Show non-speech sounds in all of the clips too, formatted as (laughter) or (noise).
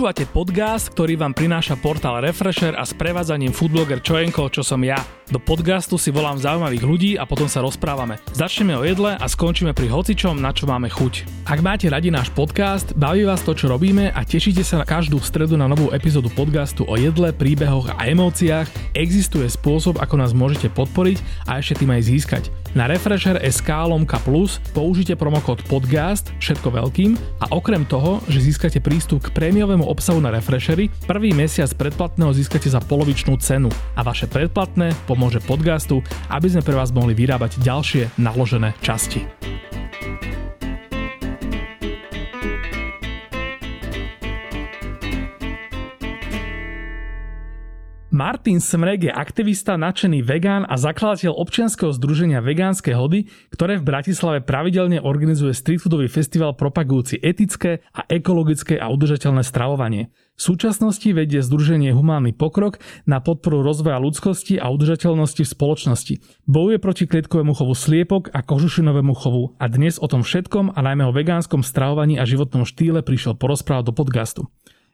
Počúvate podcast, ktorý vám prináša portál Refresher a s prevádzaním foodbloger Čojenko, čo som ja. Do podcastu si volám zaujímavých ľudí a potom sa rozprávame. Začneme o jedle a skončíme pri hocičom, na čo máme chuť. Ak máte radi náš podcast, baví vás to, čo robíme a tešíte sa na každú stredu na novú epizódu podcastu o jedle, príbehoch a emóciách, existuje spôsob, ako nás môžete podporiť a ešte tým aj získať. Na Refresher.sk lomka plus použite promokód podcast, všetko veľkým a okrem toho, že získate prístup k prémiovému obsahu na Refreshery, prvý mesiac predplatného získate za polovičnú cenu a vaše predplatné pomôže podcastu, aby sme pre vás mohli vyrábať ďalšie naložené časti. Martin Smrek je aktivista, nadšený vegán a zakladateľ občianskeho združenia Vegánske hody, ktoré v Bratislave pravidelne organizuje streetfoodový festival propagujúci etické a ekologické a udržateľné stravovanie. V súčasnosti vedie Združenie Humánny pokrok na podporu rozvoja ľudskosti a udržateľnosti v spoločnosti. Bojuje proti klietkovému chovu sliepok a kožušinovému chovu a dnes o tom všetkom a najmä o vegánskom stravovaní a životnom štýle prišiel porozprávať do podcastu.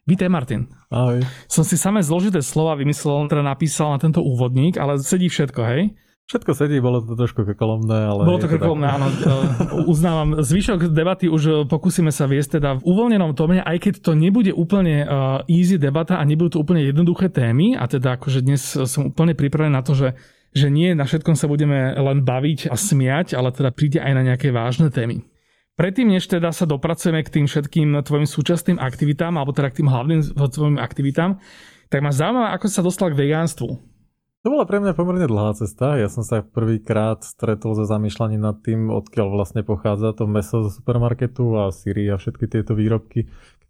Vítaj Martin. Ahoj. Som si samé zložité slova vymyslel, teda napísal na tento úvodník, ale sedí všetko, hej? Všetko sedí, bolo to trošku kekolomné, ale... Bolo to kekolomné, áno. (laughs) Uznávam. Zvyšok debaty už pokúsime sa viesť teda v uvoľnenom tóne, aj keď to nebude úplne uh, easy debata a nebudú to úplne jednoduché témy, a teda akože dnes som úplne pripravený na to, že že nie na všetkom sa budeme len baviť a smiať, ale teda príde aj na nejaké vážne témy. Predtým, než teda sa dopracujeme k tým všetkým tvojim súčasným aktivitám, alebo teda k tým hlavným tvojim aktivitám, tak ma zaujíma, ako sa dostal k vegánstvu. To bola pre mňa pomerne dlhá cesta. Ja som sa prvýkrát stretol so zamýšľaním nad tým, odkiaľ vlastne pochádza to meso zo supermarketu a síry a všetky tieto výrobky,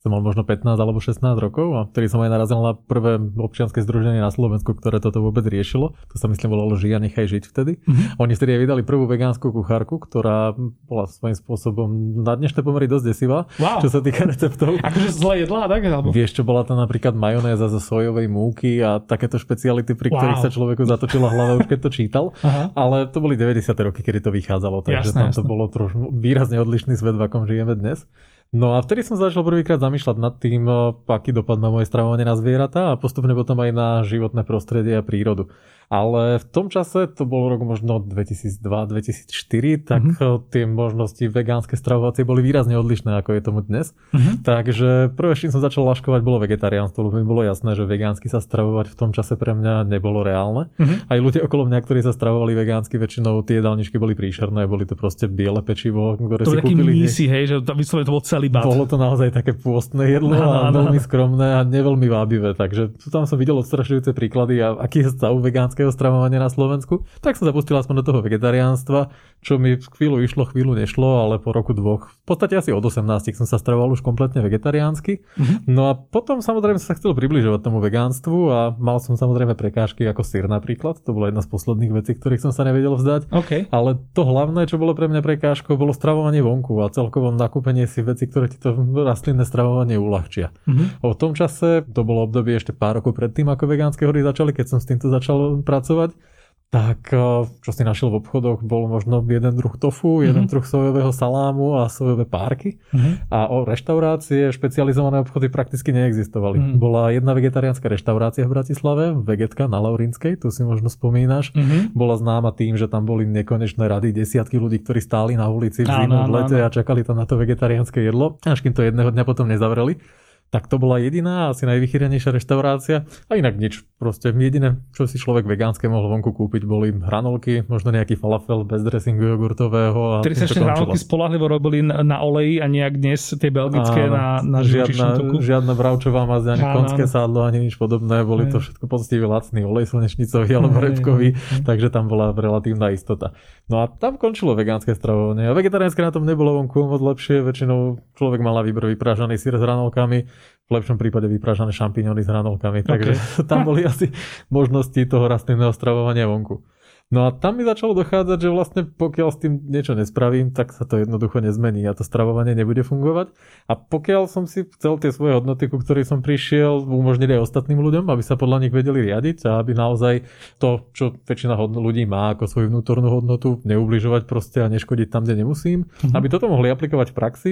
som mal možno 15 alebo 16 rokov a vtedy som aj narazil na prvé občianske združenie na Slovensku, ktoré toto vôbec riešilo. To sa myslím volalo Žij a nechaj žiť vtedy. Mm-hmm. Oni vtedy aj vydali prvú vegánsku kuchárku, ktorá bola svojím spôsobom na dnešné pomery dosť desivá, wow. čo sa týka receptov. Akože zle jedlá, tak? Alebo... Vieš, čo bola to napríklad majonéza zo sojovej múky a takéto špeciality, pri wow. ktorých sa človeku zatočila hlava už keď to čítal. Aha. Ale to boli 90. roky, kedy to vychádzalo, takže jasné, tam jasné. to bolo trošku výrazne odlišný svet, v akom žijeme dnes. No a vtedy som začal prvýkrát zamýšľať nad tým, aký dopad má moje stravovanie na zvieratá a postupne potom aj na životné prostredie a prírodu. Ale v tom čase, to bol rok možno 2002-2004, tak mm-hmm. tie možnosti vegánske stravovacie boli výrazne odlišné, ako je tomu dnes. Mm-hmm. Takže prvé, čím som začal laškovať, bolo vegetariánstvo, lebo mi bolo jasné, že vegánsky sa stravovať v tom čase pre mňa nebolo reálne. Mm-hmm. Aj ľudia okolo mňa, ktorí sa stravovali vegánsky, väčšinou tie jedálničky boli príšerné, boli to proste biele pečivo, ktoré to si kúpili. Mísi, hej, že to, to bol celý bat. Bolo to naozaj také pôstne jedlo no, a no, veľmi no. skromné a neveľmi vábivé, takže tam som videl odstrašujúce príklady a aký je stav vegánsky vegánskeho stravovania na Slovensku, tak som zapustil aspoň do toho vegetariánstva, čo mi chvíľu išlo, chvíľu nešlo, ale po roku dvoch, v podstate asi od 18 som sa stravoval už kompletne vegetariánsky. Mm-hmm. No a potom samozrejme som sa chcel približovať tomu vegánstvu a mal som samozrejme prekážky ako syr napríklad, to bola jedna z posledných vecí, ktorých som sa nevedel vzdať. Okay. Ale to hlavné, čo bolo pre mňa prekážkou, bolo stravovanie vonku a celkovo nakúpenie si veci, ktoré ti to rastlinné stravovanie uľahčia. Mm-hmm. O tom čase, to bolo obdobie ešte pár rokov predtým, ako vegánske hody začali, keď som s týmto začal pracovať, tak eh, čo si našiel v obchodoch, bol možno jeden druh tofu, mm-hmm. jeden druh sojového salámu a sojové párky. Mm-hmm. A o reštaurácie, špecializované obchody prakticky neexistovali. Mm-hmm. Bola jedna vegetariánska reštaurácia v Bratislave, Vegetka na Laurinskej, tu si možno spomínaš. Mm-hmm. Bola známa tým, že tam boli nekonečné rady, desiatky ľudí, ktorí stáli na ulici v zimu, v lete a čakali tam na to vegetariánske jedlo, až kým to jedného dňa potom nezavreli tak to bola jediná, asi najvychýrenejšia reštaurácia. A inak nič. Proste jediné, čo si človek vegánske mohol vonku kúpiť, boli hranolky, možno nejaký falafel bez dressingu jogurtového. A Ktorý sa ešte hranolky spolahlivo robili na oleji a nejak dnes tie belgické na, na žiadna, tuku. žiadna bravčová mazť, ani konské sádlo, ani nič podobné. Boli to všetko poctivý lacný olej slnečnicový alebo repkový, takže tam bola relatívna istota. No a tam končilo vegánske stravovanie. A vegetariánske na tom nebolo vonku moc lepšie. Väčšinou človek mal výber vypražaný sír s hranolkami v lepšom prípade vypražané šampiňony s hranolkami. Okay. Takže (laughs) tam boli asi možnosti toho rastlinného stravovania vonku. No a tam mi začalo dochádzať, že vlastne pokiaľ s tým niečo nespravím, tak sa to jednoducho nezmení a to stravovanie nebude fungovať. A pokiaľ som si chcel tie svoje hodnoty, ku ktorým som prišiel, umožniť aj ostatným ľuďom, aby sa podľa nich vedeli riadiť a aby naozaj to, čo väčšina ľudí má ako svoju vnútornú hodnotu, neubližovať proste a neškodiť tam, kde nemusím, mm-hmm. aby toto mohli aplikovať v praxi,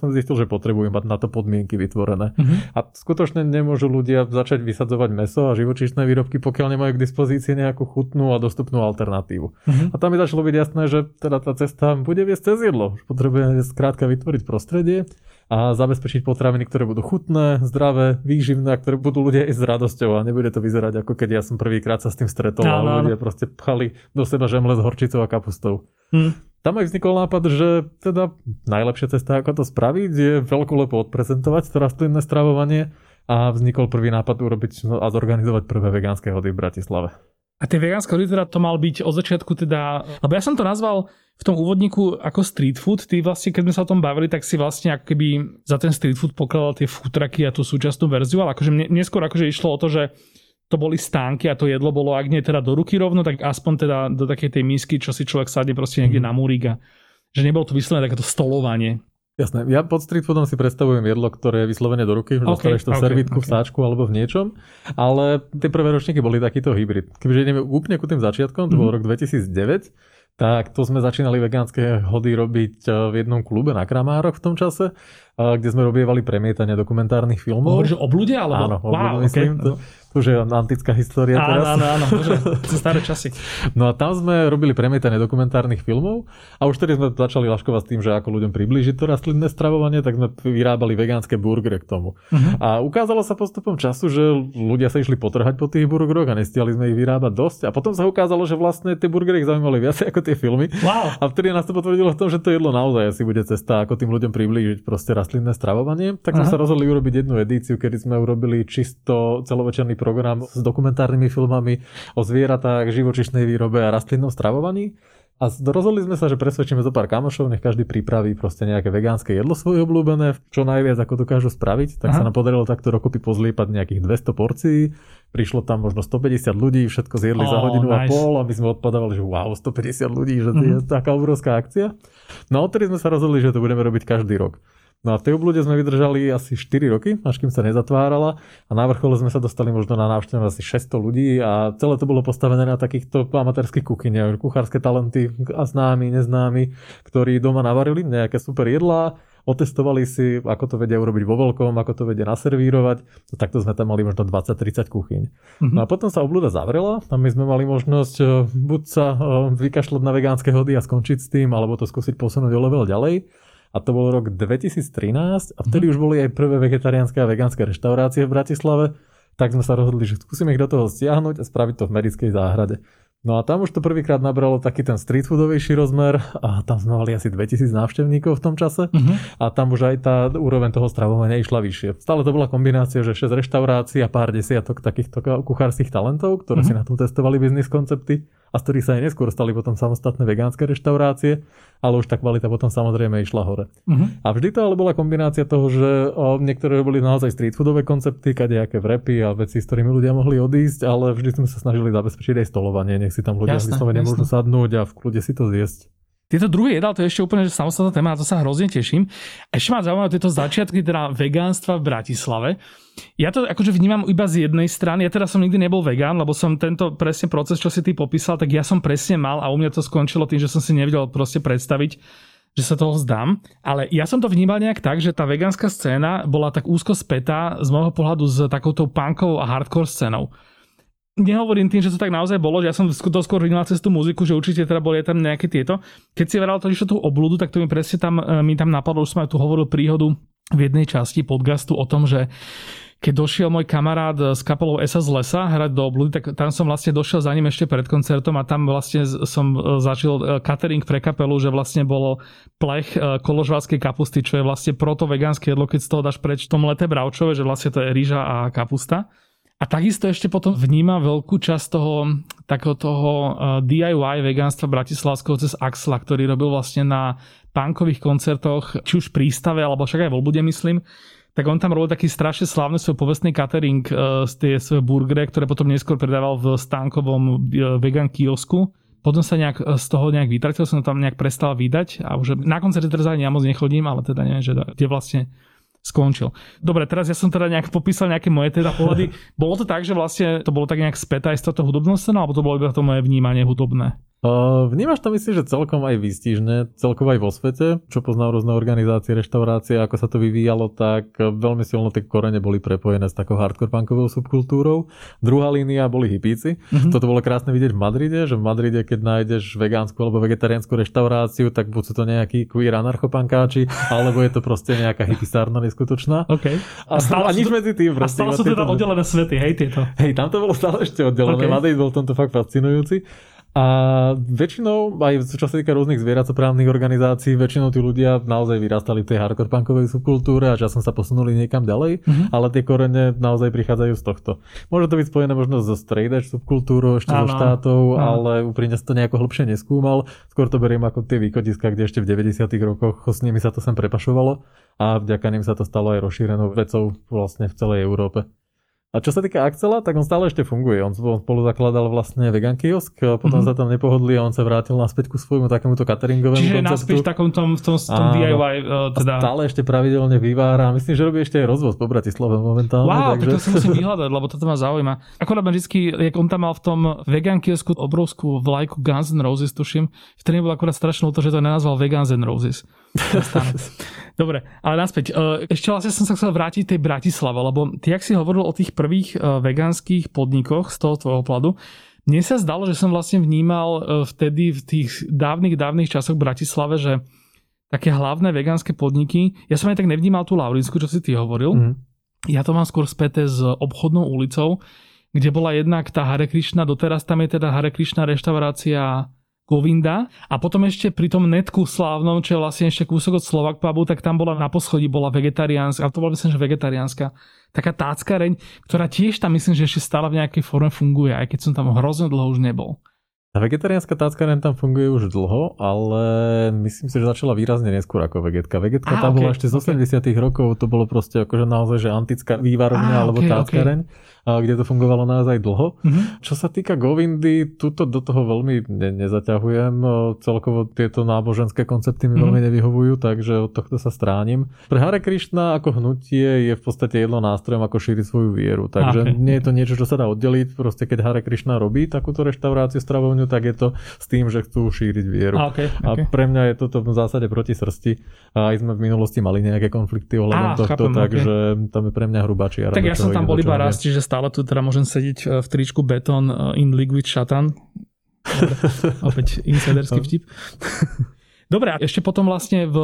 som zistil, že potrebujem mať na to podmienky vytvorené. Mm-hmm. A skutočne nemôžu ľudia začať vysadzovať meso a živočíšne výrobky, pokiaľ nemajú k dispozícii nejakú chutnú a dostupnú žiadnu alternatívu. Uh-huh. A tam mi začalo byť jasné, že teda tá cesta bude viesť cez jedlo. Potrebujeme skrátka vytvoriť prostredie a zabezpečiť potraviny, ktoré budú chutné, zdravé, výživné, a ktoré budú ľudia jesť s radosťou a nebude to vyzerať ako keď ja som prvýkrát sa s tým stretol a ľudia proste pchali do seba žemle s horčicou a kapustou. Hmm. Tam aj vznikol nápad, že teda najlepšia cesta, ako to spraviť, je veľkolepo odprezentovať to rastlinné stravovanie a vznikol prvý nápad urobiť a zorganizovať prvé vegánske hody v Bratislave. A tie vegánske hody teda to mal byť od začiatku teda, lebo ja som to nazval v tom úvodníku ako street food. Ty vlastne, keď sme sa o tom bavili, tak si vlastne ako keby za ten street food pokladal tie futraky a tú súčasnú verziu, ale akože neskôr akože išlo o to, že to boli stánky a to jedlo bolo, ak nie teda do ruky rovno, tak aspoň teda do takej tej misky, čo si človek sadne proste niekde mm. na múrik a že nebolo to vyslovené takéto stolovanie. Jasné, ja pod street foodom si predstavujem jedlo, ktoré je vyslovene do ruky, že okay, dostaneš to okay, servítku okay. v sáčku alebo v niečom, ale tie prvé ročníky boli takýto hybrid. Keďže ideme úplne ku tým začiatkom, to mm-hmm. bol mhm. rok 2009, tak to sme začínali vegánske hody robiť eh, v jednom klube na Kramároch v tom čase, kde sme robievali premietanie dokumentárnych filmov. Hovoríš o blude? Alebo? Áno, o wow, myslím. Okay. To, už je antická história áno, teraz. Áno, áno, áno, staré časy. (laughs) No a tam sme robili premietanie dokumentárnych filmov a už tedy sme začali laškovať s tým, že ako ľuďom priblížiť to rastlinné stravovanie, tak sme vyrábali vegánske burgery k tomu. Uh-huh. A ukázalo sa postupom času, že ľudia sa išli potrhať po tých burgeroch a nestiali sme ich vyrábať dosť. A potom sa ukázalo, že vlastne tie burgery ich zaujímali viac (laughs) ako tie filmy. Wow. A vtedy nás to potvrdilo v tom, že to jedlo naozaj asi bude cesta, ako tým ľuďom priblížiť proste rastlinné stravovanie. Tak sme uh-huh. sa rozhodli urobiť jednu edíciu, kedy sme urobili čisto celovečerný program s dokumentárnymi filmami o zvieratách, živočišnej výrobe a rastlinnom stravovaní. A rozhodli sme sa, že presvedčíme zo pár kamošov, nech každý pripraví proste nejaké vegánske jedlo svoje obľúbené, čo najviac ako dokážu spraviť. Tak Aha. sa nám podarilo takto dokopy pozliepať nejakých 200 porcií. Prišlo tam možno 150 ľudí, všetko zjedli oh, za hodinu nice. a pol a my sme odpadávali, že wow, 150 ľudí, že to mm-hmm. je mhm. taká obrovská akcia. No a odtedy sme sa rozhodli, že to budeme robiť každý rok. No a v tej oblude sme vydržali asi 4 roky, až kým sa nezatvárala a na vrchole sme sa dostali možno na návštevu asi 600 ľudí a celé to bolo postavené na takýchto amatérských kuchyniach, kuchárske talenty a známi, neznámi, ktorí doma navarili nejaké super jedlá, otestovali si, ako to vedia urobiť vo veľkom, ako to vedia naservírovať. No, takto sme tam mali možno 20-30 kuchyň. Mm-hmm. No a potom sa obluda zavrela a my sme mali možnosť e, buď sa e, vykašľať na vegánske hody a skončiť s tým, alebo to skúsiť posunúť o level ďalej a to bol rok 2013 a vtedy mm. už boli aj prvé vegetariánske a vegánske reštaurácie v Bratislave, tak sme sa rozhodli, že skúsime ich do toho stiahnuť a spraviť to v Medickej záhrade. No a tam už to prvýkrát nabralo taký ten street foodovejší rozmer a tam sme mali asi 2000 návštevníkov v tom čase uh-huh. a tam už aj tá úroveň toho stravovania išla vyššie. Stále to bola kombinácia, že 6 reštaurácií a pár desiatok takýchto kuchárskych talentov, ktoré uh-huh. si na tom testovali biznis koncepty a z ktorých sa aj neskôr stali potom samostatné vegánske reštaurácie, ale už tá kvalita potom samozrejme išla hore. Uh-huh. A vždy to ale bola kombinácia toho, že o, niektoré boli naozaj street foodové koncepty, kadejaké vrepy a veci, s ktorými ľudia mohli odísť, ale vždy sme sa snažili zabezpečiť aj stolovanie, nech si tam ľudia vyslovene môžu sadnúť a v kľude si to zjesť. Tieto druhé jedál, to je ešte úplne že samostatná téma a to sa hrozne teším. Ešte ma zaujímavé tieto začiatky teda vegánstva v Bratislave. Ja to akože vnímam iba z jednej strany. Ja teda som nikdy nebol vegán, lebo som tento presne proces, čo si ty popísal, tak ja som presne mal a u mňa to skončilo tým, že som si nevedel proste predstaviť, že sa toho vzdám. Ale ja som to vnímal nejak tak, že tá vegánska scéna bola tak úzko spätá z môjho pohľadu s takouto punkovou a hardcore scénou nehovorím tým, že to tak naozaj bolo, že ja som to skôr vnímal cez tú muziku, že určite teda boli tam nejaké tieto. Keď si veral to, že tú obludu, tak to mi presne tam, e, mi tam napadlo, už som aj tu hovoril príhodu v jednej časti podcastu o tom, že keď došiel môj kamarát s kapelou Esa z lesa hrať do obludy, tak tam som vlastne došiel za ním ešte pred koncertom a tam vlastne som e, začal e, catering pre kapelu, že vlastne bolo plech koložváckej kapusty, čo je vlastne proto vegánske jedlo, keď z toho dáš preč tom lete bravčové, že vlastne to je rýža a kapusta. A takisto ešte potom vníma veľkú časť toho takého toho eh, DIY vegánstva bratislavského cez Axla, ktorý robil vlastne na punkových koncertoch, či už prístave, alebo však aj v Olbude, myslím. Tak on tam robil taký strašne slávny svoj povestný catering z eh, tie svoje burgery, ktoré potom neskôr predával v stánkovom eh, vegan kiosku Potom sa nejak z toho nejak vytratil, som tam nejak prestal vydať a už na koncerte teraz ani ja moc nechodím, ale teda neviem, že kde vlastne skončil. Dobre, teraz ja som teda nejak popísal nejaké moje teda pohľady. (laughs) Bolo to tak, že vlastne to bolo tak nejak späť aj z toho hudobnou scénou, alebo to bolo iba to moje vnímanie hudobné? Vnímaš to myslím, že celkom aj výstižne, celkovo aj vo svete, čo poznal rôzne organizácie, reštaurácie, ako sa to vyvíjalo, tak veľmi silno tie korene boli prepojené s takou hardcore punkovou subkultúrou. Druhá línia boli hipíci. Mm-hmm. Toto bolo krásne vidieť v Madride, že v Madride, keď nájdeš vegánsku alebo vegetariánsku reštauráciu, tak buď sú to nejakí queer anarchopankáči, alebo je to proste nejaká hipistárna neskutočná. Okay. A, a, a nič medzi tým. A stále sú teda oddelené svety, hej, tieto. Hej, tam to bolo stále ešte oddelené. Okay. Madrid bol v tomto fakt fascinujúci. A väčšinou, aj čo sa týka rôznych zvieracoprávnych organizácií, väčšinou tí ľudia naozaj vyrastali v tej hardcore punkovej subkultúre a časom sa posunuli niekam ďalej, mm-hmm. ale tie korene naozaj prichádzajú z tohto. Môže to byť spojené možno so straight edge subkultúrou ešte zo štátov, ano. ale úprimne to nejako hlbšie neskúmal. Skôr to beriem ako tie východiska, kde ešte v 90. rokoch s nimi sa to sem prepašovalo a vďaka nim sa to stalo aj rozšírenou vecou vlastne v celej Európe. A čo sa týka Axela, tak on stále ešte funguje. On spolu zakladal vlastne vegan kiosk, potom mm-hmm. sa tam nepohodli a on sa vrátil naspäť ku svojmu takémuto cateringovému Čiže konceptu. naspäť v takom tom, v tom, v tom DIY. Uh, teda... A stále ešte pravidelne vyvára. Myslím, že robí ešte aj rozvoz po Bratislave momentálne. Wow, takže... tak to si musím vyhľadať, lebo toto ma zaujíma. Akorát ma vždy, jak on tam mal v tom vegan kiosku obrovskú vlajku Guns N' Roses, tuším, vtedy bol akorát strašné to, že to nenazval Vegan N' Roses. (laughs) Dobre, ale naspäť. E, ešte vlastne som sa chcel vrátiť tej Bratislave, lebo ty, ak si hovoril o tých prvých e, vegánskych podnikoch z toho tvojho pohľadu, mne sa zdalo, že som vlastne vnímal e, vtedy v tých dávnych, dávnych časoch v Bratislave, že také hlavné vegánske podniky, ja som aj tak nevnímal tú Laurinsku, čo si ty hovoril. Mm. Ja to mám skôr späté s obchodnou ulicou, kde bola jednak tá Hare Krishna, doteraz tam je teda Hare Krishna reštaurácia Govinda a potom ešte pri tom netku slávnom, čo je vlastne ešte kúsok od Slovak pubu, tak tam bola na poschodí bola vegetariánska, a to bola myslím, že vegetariánska, taká táckareň, ktorá tiež tam myslím, že ešte stále v nejakej forme funguje, aj keď som tam hrozne dlho už nebol. Tá vegetariánska táckareň tam funguje už dlho, ale myslím si, že začala výrazne neskôr ako vegetka. Vegetka tam okay, bola ešte z 80 okay. rokov, to bolo proste akože naozaj, že antická vývarovňa alebo okay, táckareň. Okay kde to fungovalo naozaj dlho. Mm-hmm. Čo sa týka Govindy, tuto do toho veľmi ne- nezaťahujem. Celkovo tieto náboženské koncepty mi mm-hmm. veľmi nevyhovujú, takže od tohto sa stránim. Pre Hare Krishna ako hnutie je v podstate jedno nástrojom, ako šíriť svoju vieru. Takže okay. nie je to niečo, čo sa dá oddeliť. Proste keď Hare Krishna robí takúto reštauráciu stravovňu, tak je to s tým, že chcú šíriť vieru. Okay, okay. A pre mňa je toto v zásade proti srsti. A aj sme v minulosti mali nejaké konflikty ohľadom tohto, chápem, takže okay. tam je pre mňa hrubá čiara. Tak ja som tam bol iba raz, čiže stále tu teda môžem sedieť e, v tričku Beton e, in Liquid Shatan. Opäť insiderský (laughs) vtip. (laughs) Dobre, ešte potom vlastne v,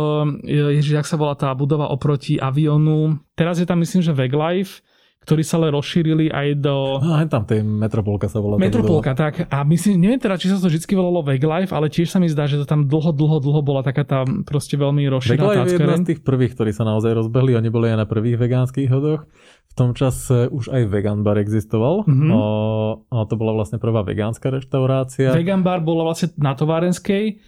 e, ježiš, jak sa volá tá budova oproti avionu. Teraz je tam myslím, že Veglife ktorí sa ale rozšírili aj do... No, aj tam tej Metropolka sa volá. Metropolka, tak. A myslím, neviem teda, či sa to vždy volalo Veglife, ale tiež sa mi zdá, že to tam dlho, dlho, dlho bola taká tá proste veľmi rozšírená Veglife je jedna z tých prvých, ktorí sa naozaj rozbehli. Oni boli aj na prvých vegánskych hodoch. V tom čase už aj vegan bar existoval. Mm-hmm. O, a to bola vlastne prvá vegánska reštaurácia. Vegan bar bola vlastne na Továrenskej,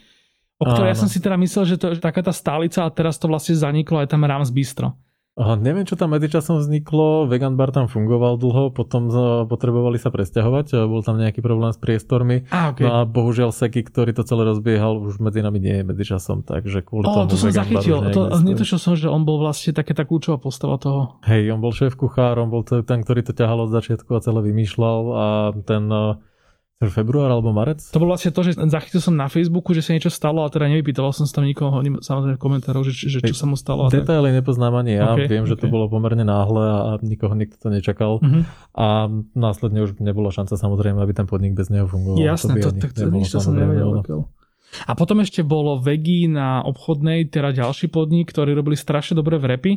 o ktorej ja som si teda myslel, že to je taká tá stálica a teraz to vlastne zaniklo aj tam Rams Bistro. Neviem, čo tam medzičasom vzniklo. Vegan bar tam fungoval dlho, potom potrebovali sa presťahovať, bol tam nejaký problém s priestormi. A, okay. No a bohužiaľ Seky, ktorý to celé rozbiehal, už medzi nami nie je medzičasom, takže kvôli oh, tomu to som zachytil. To, netušil som, že on bol vlastne také tá kľúčová postava toho. Hej, on bol šéf kuchár, on bol ten, ktorý to ťahal od začiatku a celé vymýšľal a ten Február alebo marec? To bolo vlastne to, že zachytil som na Facebooku, že sa niečo stalo a teda nevypýtal som sa tam nikoho, samozrejme v komentároch, že, že čo sa mu stalo. Detaily tak. nepoznám ani ja, okay, viem, okay. že to bolo pomerne náhle a nikoho nikto to nečakal uh-huh. a následne už nebola šanca samozrejme, aby ten podnik bez neho fungoval. Jasné, to, to, to, nič to som nevedel. A potom ešte bolo Vegi na obchodnej, teda ďalší podnik, ktorí robili strašne dobre v repy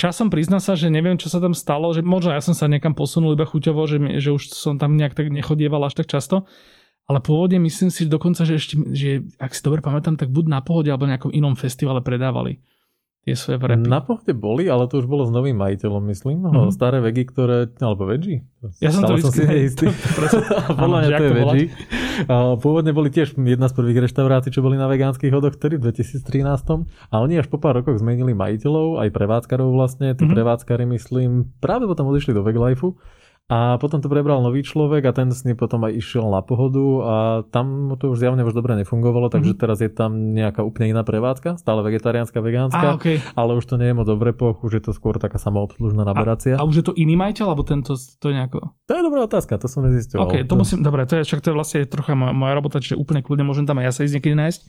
Časom prizná sa, že neviem, čo sa tam stalo, že možno ja som sa niekam posunul iba chuťovo, že, že už som tam nejak tak nechodieval až tak často, ale pôvodne myslím si dokonca, že ešte, že ak si dobre pamätám, tak buď na pohode alebo nejakom inom festivale predávali tie svoje vrepy. Na pohode boli, ale to už bolo s novým majiteľom, myslím. Mm-hmm. Staré vegy, ktoré, alebo veggie. Ja som to vždy istý. Podľa mňa to je veggie. Pôvodne boli tiež jedna z prvých reštaurácií, čo boli na vegánskych hodoch, ktorý v 2013. A oni až po pár rokoch zmenili majiteľov, aj prevádzkarov vlastne. Tí mm-hmm. prevádzkari, myslím, práve potom odišli do Veglifeu A potom to prebral nový človek a ten s ním potom aj išiel na pohodu a tam to už zjavne už dobre nefungovalo, takže mm-hmm. teraz je tam nejaká úplne iná prevádzka, stále vegetariánska, vegánska, a, okay. ale už to nie je moc dobre poch, už je to skôr taká samoobslužná naberácia. A, a už je to iný majiteľ, alebo tento to nejako? To je dobrá otázka, to som nezistil. OK, to musím, dobre, to je, však to je vlastne trocha moja, moja robota, čiže úplne kľudne môžem tam aj ja sa ísť niekedy nájsť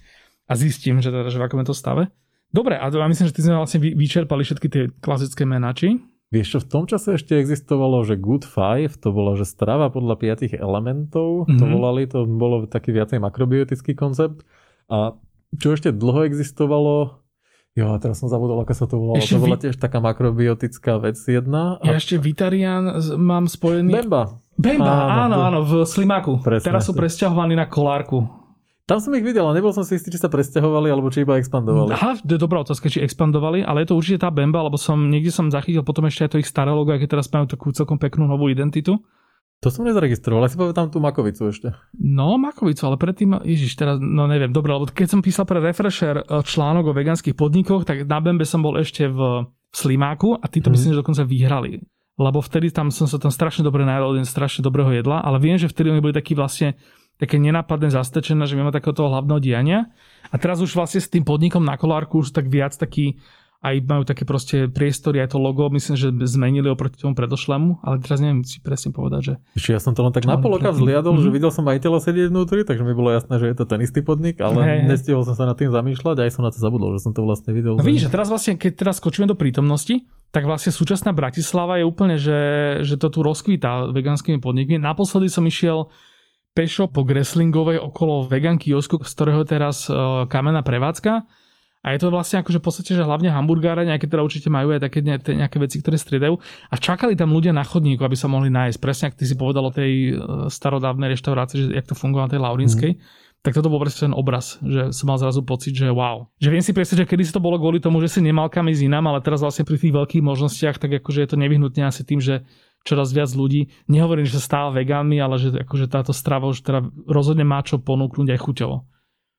a zistím, že, teda, že v akom je to stave. Dobre, a myslím, že ty sme vlastne vyčerpali všetky tie klasické menáči. Vieš čo, v tom čase ešte existovalo, že Good Five, to bolo, že strava podľa piatich elementov, mm-hmm. to mhm. volali, to bolo taký viacej makrobiotický koncept. A čo ešte dlho existovalo, Jo, teraz som zabudol, ako sa to volalo. Ešte to bola tiež taká makrobiotická vec jedna. Ja a... ešte Vitarian mám spojený... Bemba. Bemba, áno, áno, áno v Slimaku. Presne. Teraz sú presťahovaní na Kolárku. Tam som ich videl, a nebol som si istý, či sa presťahovali, alebo či iba expandovali. Aha, to je dobrá otázka, či expandovali, ale je to určite tá Bemba, lebo som niekde som zachytil potom ešte aj to ich staré logo, aké teraz majú takú celkom peknú novú identitu. To som nezaregistroval, ale si tam tú Makovicu ešte. No, Makovicu, ale predtým, ježiš, teraz, no neviem, dobre, lebo keď som písal pre Refresher eh, článok o vegánskych podnikoch, tak na Bembe som bol ešte v Slimáku a tí to hmm. myslím, že dokonca vyhrali. Lebo vtedy tam som sa tam strašne dobre najedol, strašne dobrého jedla, ale viem, že vtedy oni boli takí vlastne také nenápadné zastečené, že mimo takého toho hlavného diania. A teraz už vlastne s tým podnikom na kolárku už tak viac taký aj majú také proste priestory, aj to logo, myslím, že zmenili oproti tomu predošlému, ale teraz neviem si presne povedať, že... Ešte ja som to len tak na poloka vzliadol, mm-hmm. že mhm. videl som majiteľa sedieť vnútri, takže mi bolo jasné, že je to ten istý podnik, ale hey, nestihol som sa nad tým zamýšľať, aj som na to zabudol, že som to vlastne videl. No vidíš, že teraz vlastne, keď teraz skočíme do prítomnosti, tak vlastne súčasná Bratislava je úplne, že, že to tu rozkvítá vegánskymi podnikmi. Naposledy som išiel pešo po Greslingovej okolo vegan kiosku, z ktorého teraz uh, kamená prevádzka. A je to vlastne akože v podstate, že hlavne hamburgáre, nejaké teda určite majú aj také nejaké veci, ktoré striedajú. A čakali tam ľudia na chodníku, aby sa mohli nájsť. Presne ak ty si povedal o tej uh, starodávnej reštaurácii, že jak to fungovalo na tej Laurinskej. Mm. Tak toto bol presne ten obraz, že som mal zrazu pocit, že wow. Že viem si predstaviť, že kedy si to bolo kvôli tomu, že si nemal kam ísť inám, ale teraz vlastne pri tých veľkých možnostiach, tak akože je to nevyhnutne asi tým, že čoraz viac ľudí, nehovorím, že sa stáva vegánmi, ale že akože táto strava už teda rozhodne má čo ponúknuť aj chuťovo.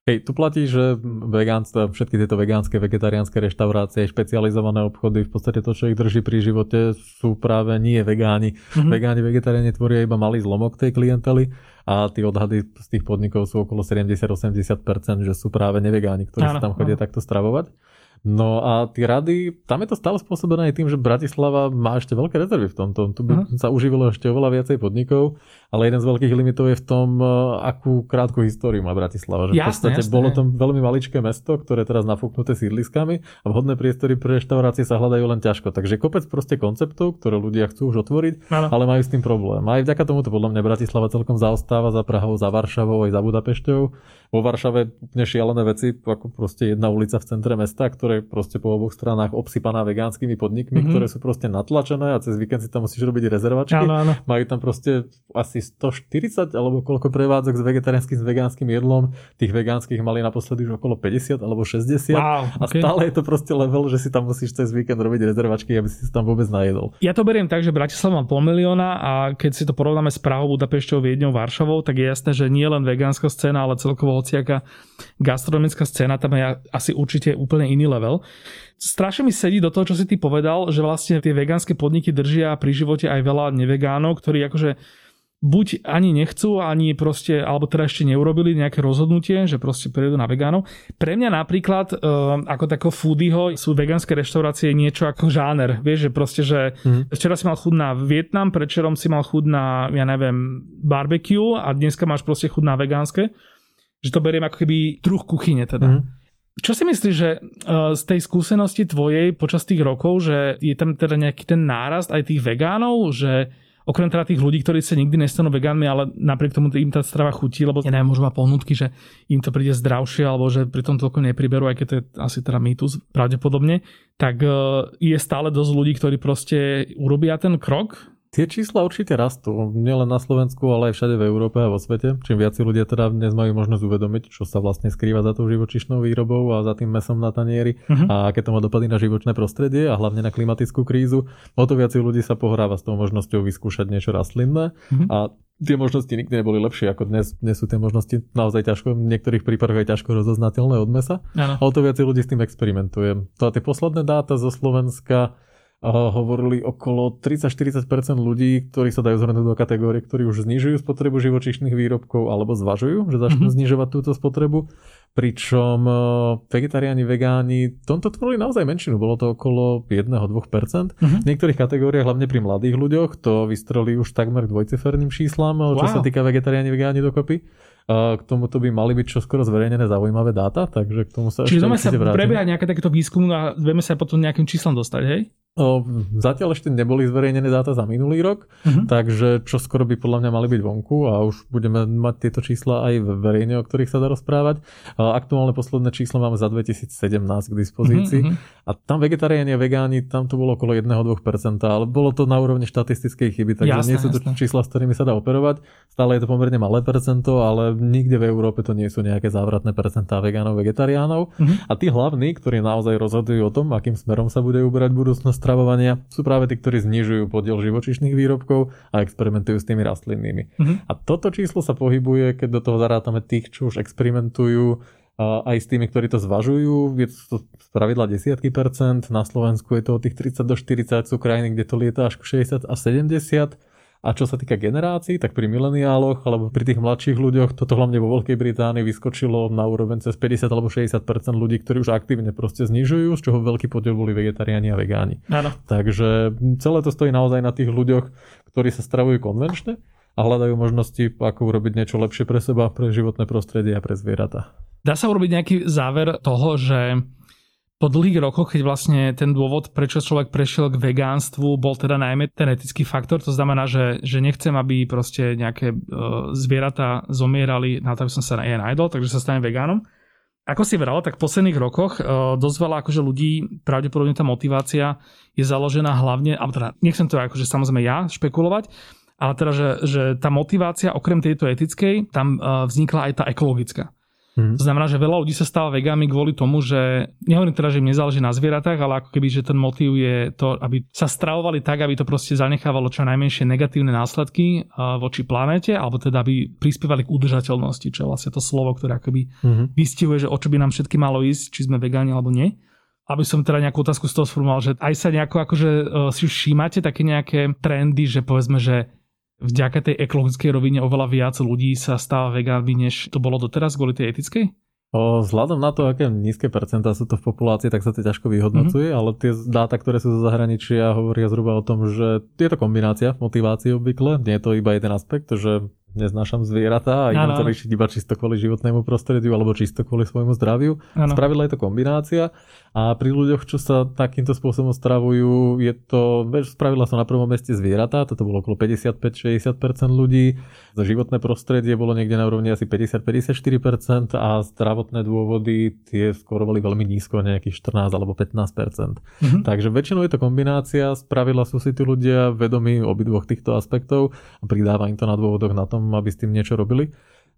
Hej, tu platí, že vegánstvo, všetky tieto vegánske, vegetariánske reštaurácie, špecializované obchody, v podstate to, čo ich drží pri živote, sú práve nie vegáni. Mm-hmm. Vegáni, vegetariáni tvoria iba malý zlomok tej klientely a tí odhady z tých podnikov sú okolo 70-80%, že sú práve nevegáni, ktorí áno, sa tam chodia áno. takto stravovať. No a tie rady, tam je to stále spôsobené aj tým, že Bratislava má ešte veľké rezervy v tomto. Tu by uh-huh. sa uživilo ešte oveľa viacej podnikov, ale jeden z veľkých limitov je v tom, e, akú krátku históriu má Bratislava. Že jasne, v podstate jasne. bolo to veľmi maličké mesto, ktoré teraz nafúknuté sídliskami a vhodné priestory pre reštaurácie sa hľadajú len ťažko. Takže kopec proste konceptov, ktoré ľudia chcú už otvoriť, ano. ale majú s tým problém. Aj vďaka tomuto podľa mňa Bratislava celkom zaostáva za Prahou, za Varšavou aj za Budapešťou vo Varšave úplne šialené veci, ako proste jedna ulica v centre mesta, ktoré je proste po oboch stranách obsypaná vegánskymi podnikmi, mm-hmm. ktoré sú proste natlačené a cez víkend si tam musíš robiť rezervačky. Áno, áno. Majú tam proste asi 140 alebo koľko prevádzok s vegetariánskym, s vegánskym jedlom. Tých vegánskych mali naposledy už okolo 50 alebo 60. Wow, a okay. stále je to proste level, že si tam musíš cez víkend robiť rezervačky, aby si tam vôbec najedol. Ja to beriem tak, že Bratislava má pol milióna a keď si to porovnáme s Prahou, Budapešťou, Viedňou, Varšavou, tak je jasné, že nie len vegánska scéna, ale celkovo hociaká gastronomická scéna, tam je asi určite úplne iný level. Strašne mi sedí do toho, čo si ty povedal, že vlastne tie vegánske podniky držia pri živote aj veľa nevegánov, ktorí akože buď ani nechcú, ani proste, alebo teda ešte neurobili nejaké rozhodnutie, že proste prejdú na vegánov. Pre mňa napríklad, e, ako takého foodieho, sú vegánske reštaurácie niečo ako žáner. Vieš, že proste, že mm. včera si mal chud na Vietnam, predčerom si mal chud na, ja neviem, barbecue a dneska máš proste chud na vegánske že to beriem ako keby druh kuchyne teda. Mm. Čo si myslíš, že uh, z tej skúsenosti tvojej počas tých rokov, že je tam teda nejaký ten nárast aj tých vegánov, že okrem teda tých ľudí, ktorí sa nikdy nestanú vegánmi, ale napriek tomu im tá strava chutí, lebo ja neviem, môžu mať pohnutky, že im to príde zdravšie, alebo že pri tom toľko nepriberú, aj keď to je asi teda mýtus pravdepodobne, tak uh, je stále dosť ľudí, ktorí proste urobia ten krok Tie čísla určite rastú, nielen na Slovensku, ale aj všade v Európe a vo svete. Čím viac ľudia teda dnes majú možnosť uvedomiť, čo sa vlastne skrýva za tou živočišnou výrobou a za tým mesom na tanieri uh-huh. a aké to má dopady na živočné prostredie a hlavne na klimatickú krízu, o to viac ľudí sa pohráva s tou možnosťou vyskúšať niečo rastlinné uh-huh. a tie možnosti nikdy neboli lepšie ako dnes. Dnes sú tie možnosti naozaj ťažko, v niektorých prípadoch aj ťažko rozoznateľné od mesa. Ano. A o to viac ľudí s tým experimentuje. To a tie posledné dáta zo Slovenska hovorili okolo 30-40% ľudí, ktorí sa dajú zhrnúť do kategórie, ktorí už znižujú spotrebu živočíšnych výrobkov alebo zvažujú, že začnú mm-hmm. znižovať túto spotrebu. Pričom e, vegetariáni, vegáni, tomto tvorili naozaj menšinu, bolo to okolo 1-2%. Mm-hmm. V niektorých kategóriách, hlavne pri mladých ľuďoch, to vystrelí už takmer k dvojciferným číslam, wow. čo sa týka vegetariáni, vegáni dokopy. K tomuto by mali byť čoskoro zverejnené zaujímavé dáta, takže k tomu sa Čiže ešte sa prebieha nejaké takéto výskum a vieme sa potom nejakým číslom dostať, hej? O, zatiaľ ešte neboli zverejnené dáta za minulý rok, uh-huh. takže čo skoro by podľa mňa mali byť vonku a už budeme mať tieto čísla aj verejne, o ktorých sa dá rozprávať. Aktuálne posledné číslo máme za 2017 k dispozícii uh-huh. a tam vegetariáni a vegáni, tam to bolo okolo 1-2%, ale bolo to na úrovni štatistickej chyby, takže jasné, nie sú to jasné. čísla, s ktorými sa dá operovať. Stále je to pomerne malé percento, ale nikde v Európe to nie sú nejaké závratné percentá vegánov, vegetariánov. Uh-huh. A tí hlavní, ktorí naozaj rozhodujú o tom, akým smerom sa bude uberať budúcnosť stravovania sú práve tí, ktorí znižujú podiel živočišných výrobkov a experimentujú s tými rastlinnými. Mm-hmm. A toto číslo sa pohybuje, keď do toho zarátame tých, čo už experimentujú aj s tými, ktorí to zvažujú, je to z pravidla desiatky percent, na Slovensku je to od tých 30 do 40, sú krajiny, kde to lieta až k 60 a 70 a čo sa týka generácií, tak pri mileniáloch alebo pri tých mladších ľuďoch, toto hlavne vo Veľkej Británii vyskočilo na úroveň cez 50 alebo 60% ľudí, ktorí už aktívne proste znižujú, z čoho veľký podiel boli vegetariáni a vegáni. Áno. Takže celé to stojí naozaj na tých ľuďoch, ktorí sa stravujú konvenčne a hľadajú možnosti, ako urobiť niečo lepšie pre seba, pre životné prostredie a pre zvieratá. Dá sa urobiť nejaký záver toho, že po dlhých rokoch, keď vlastne ten dôvod, prečo človek prešiel k vegánstvu, bol teda najmä ten etický faktor, to znamená, že, že nechcem, aby proste nejaké uh, zvieratá zomierali na to, aby som sa ja najedol, takže sa stanem vegánom. Ako si vral, tak v posledných rokoch uh, dosť veľa akože ľudí, pravdepodobne tá motivácia je založená hlavne, alebo teda nechcem to akože samozrejme ja špekulovať, ale teda, že, že tá motivácia okrem tejto etickej, tam uh, vznikla aj tá ekologická. Hmm. To znamená, že veľa ľudí sa stáva vegánmi kvôli tomu, že nehovorím teda, že im nezáleží na zvieratách, ale ako keby, že ten motív je to, aby sa stravovali tak, aby to proste zanechávalo čo najmenšie negatívne následky voči planéte, alebo teda aby prispievali k udržateľnosti, čo je vlastne to slovo, ktoré akoby hmm. vystihuje, že o čo by nám všetky malo ísť, či sme vegáni alebo nie. Aby som teda nejakú otázku z toho sformuloval, že aj sa nejako akože si už všímate také nejaké trendy, že povedzme, že vďaka tej ekologickej rovine oveľa viac ľudí sa stáva vegánmi, než to bolo doteraz kvôli tej etickej? O, vzhľadom na to, aké nízke percentá sú to v populácii, tak sa to ťažko vyhodnocuje, mm-hmm. ale tie dáta, ktoré sú zo zahraničia, hovoria zhruba o tom, že je to kombinácia motivácií obvykle. Nie je to iba jeden aspekt, že neznášam zvieratá a idem to riešiť iba čisto kvôli životnému prostrediu alebo čisto kvôli svojmu zdraviu. Spravidla je to kombinácia a pri ľuďoch, čo sa takýmto spôsobom stravujú, je to, spravidla sú na prvom meste zvieratá, toto bolo okolo 55-60% ľudí, za životné prostredie bolo niekde na úrovni asi 50-54% a zdravotné dôvody tie skorovali veľmi nízko, nejakých 14 alebo 15%. Mm-hmm. Takže väčšinou je to kombinácia, spravidla sú si tí ľudia vedomí obidvoch týchto aspektov a pridáva im to na dôvodoch na tom, aby s tým niečo robili.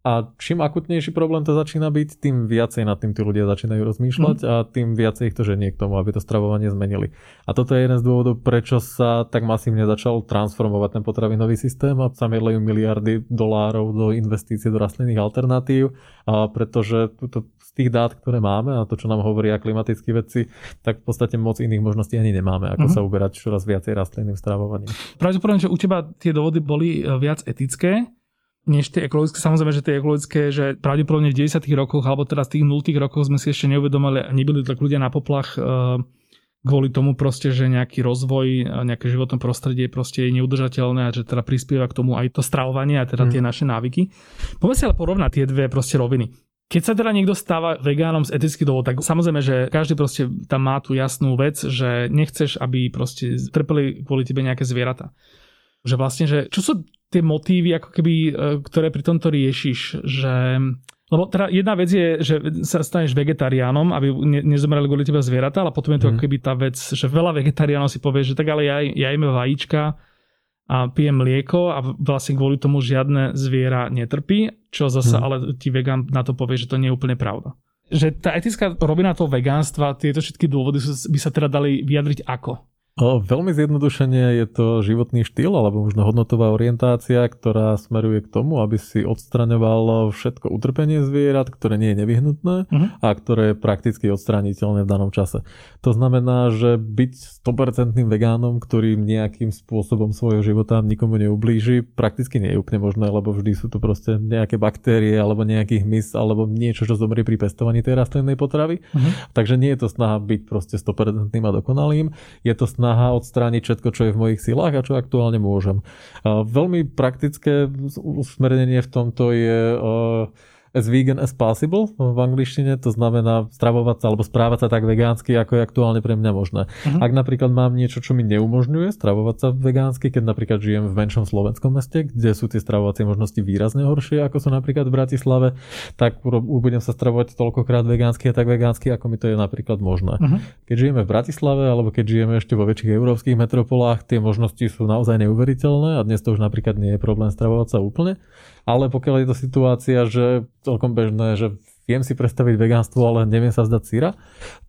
A čím akutnejší problém to začína byť, tým viacej nad tým tí ľudia začínajú rozmýšľať mm. a tým viacej ich to ženie k tomu, aby to stravovanie zmenili. A toto je jeden z dôvodov, prečo sa tak masívne začal transformovať ten potravinový systém a sa mielajú miliardy dolárov do investícií do rastlinných alternatív, a pretože to, z tých dát, ktoré máme a to, čo nám hovoria klimatickí vedci, tak v podstate moc iných možností ani nemáme, ako mm. sa uberať čoraz viacej rastlinným stravovaním. Pravdepodobne, že u teba tie dôvody boli e, viac etické, než tie ekologické. Samozrejme, že tie ekologické, že pravdepodobne v 90. rokoch alebo teraz v tých 0. rokoch sme si ešte neuvedomili a nebyli tak ľudia na poplach uh, kvôli tomu proste, že nejaký rozvoj, nejaké životné prostredie proste je neudržateľné a že teda prispieva k tomu aj to stravovanie a teda mm. tie naše návyky. Poďme si ale porovnať tie dve proste roviny. Keď sa teda niekto stáva vegánom z etických dôvodov, tak samozrejme, že každý proste tam má tú jasnú vec, že nechceš, aby proste trpeli kvôli tebe nejaké zvieratá. Že vlastne, že čo sú tie motívy, ako keby, e, ktoré pri tomto riešiš, že lebo teda jedna vec je, že sa staneš vegetariánom, aby ne, nezomreli kvôli teba zvieratá, ale potom je to mm. ako keby tá vec, že veľa vegetariánov si povie, že tak ale ja, ja jem vajíčka a pijem mlieko a vlastne kvôli tomu žiadne zviera netrpí, čo zase mm. ale ti vegán na to povie, že to nie je úplne pravda. Že tá etická rovina toho vegánstva, tieto všetky dôvody by sa teda dali vyjadriť ako? O, veľmi zjednodušene je to životný štýl alebo možno hodnotová orientácia, ktorá smeruje k tomu, aby si odstraňoval všetko utrpenie zvierat, ktoré nie je nevyhnutné uh-huh. a ktoré je prakticky odstraniteľné v danom čase. To znamená, že byť 100% vegánom, ktorý nejakým spôsobom svojho života nikomu neublíži, prakticky nie je úplne možné, lebo vždy sú to proste nejaké baktérie alebo nejaký hmyz alebo niečo, čo zomrie pri pestovaní tej rastlinnej potravy. Uh-huh. Takže nie je to snaha byť proste 100% a dokonalým, je to snaha snaha odstrániť všetko, čo je v mojich silách a čo aktuálne môžem. Veľmi praktické usmernenie v tomto je as vegan as possible v angličtine, to znamená stravovať sa alebo správať sa tak vegánsky, ako je aktuálne pre mňa možné. Uh-huh. Ak napríklad mám niečo, čo mi neumožňuje stravovať sa vegánsky, keď napríklad žijem v menšom slovenskom meste, kde sú tie stravovacie možnosti výrazne horšie, ako sú napríklad v Bratislave, tak budem sa stravovať toľkokrát vegánsky a tak vegánsky, ako mi to je napríklad možné. Uh-huh. Keď žijeme v Bratislave alebo keď žijeme ešte vo väčších európskych metropolách, tie možnosti sú naozaj neuveriteľné a dnes to už napríklad nie je problém stravovať sa úplne. Ale pokiaľ je to situácia, že celkom bežné, že viem si predstaviť vegánstvo, ale neviem sa zdať syra,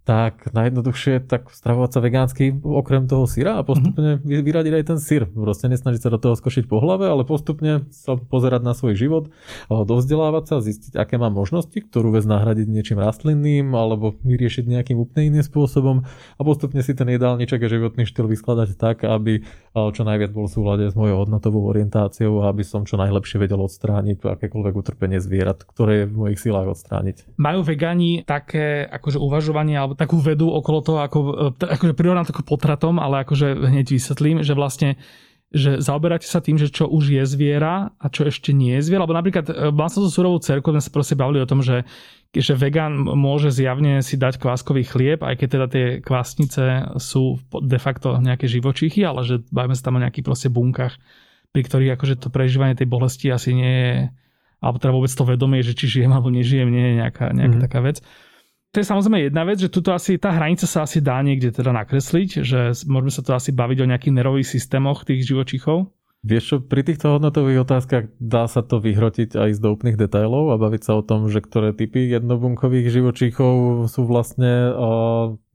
tak najjednoduchšie tak stravovať sa vegánsky okrem toho syra a postupne mm-hmm. vyradiť aj ten syr. Proste nesnažiť sa do toho skočiť po hlave, ale postupne sa pozerať na svoj život, dovzdelávať sa, zistiť, aké má možnosti, ktorú vec nahradiť niečím rastlinným alebo vyriešiť nejakým úplne iným spôsobom a postupne si ten jedálniček a životný štýl vyskladať tak, aby čo najviac bol v súlade s mojou hodnotovou orientáciou a aby som čo najlepšie vedel odstrániť akékoľvek utrpenie zvierat, ktoré je v mojich silách odstrániť. Majú vegáni také akože uvažovanie alebo takú vedu okolo toho, ako, e, akože prirovnám to potratom, ale akože hneď vysvetlím, že vlastne že zaoberáte sa tým, že čo už je zviera a čo ešte nie je zviera. Lebo napríklad e, mal som so surovou cerkou, sme sa proste bavili o tom, že, že vegán môže zjavne si dať kváskový chlieb, aj keď teda tie kvásnice sú de facto nejaké živočíchy, ale že bavíme sa tam o nejakých proste bunkách, pri ktorých akože to prežívanie tej bolesti asi nie je, alebo teda vôbec to vedomie, že či žijem alebo nežijem, nie je nejaká, nejaká mm-hmm. taká vec to je samozrejme jedna vec, že tuto asi tá hranica sa asi dá niekde teda nakresliť, že môžeme sa tu asi baviť o nejakých nervových systémoch tých živočíchov. Vieš čo, pri týchto hodnotových otázkach dá sa to vyhrotiť aj z úplných detailov a baviť sa o tom, že ktoré typy jednobunkových živočíchov sú vlastne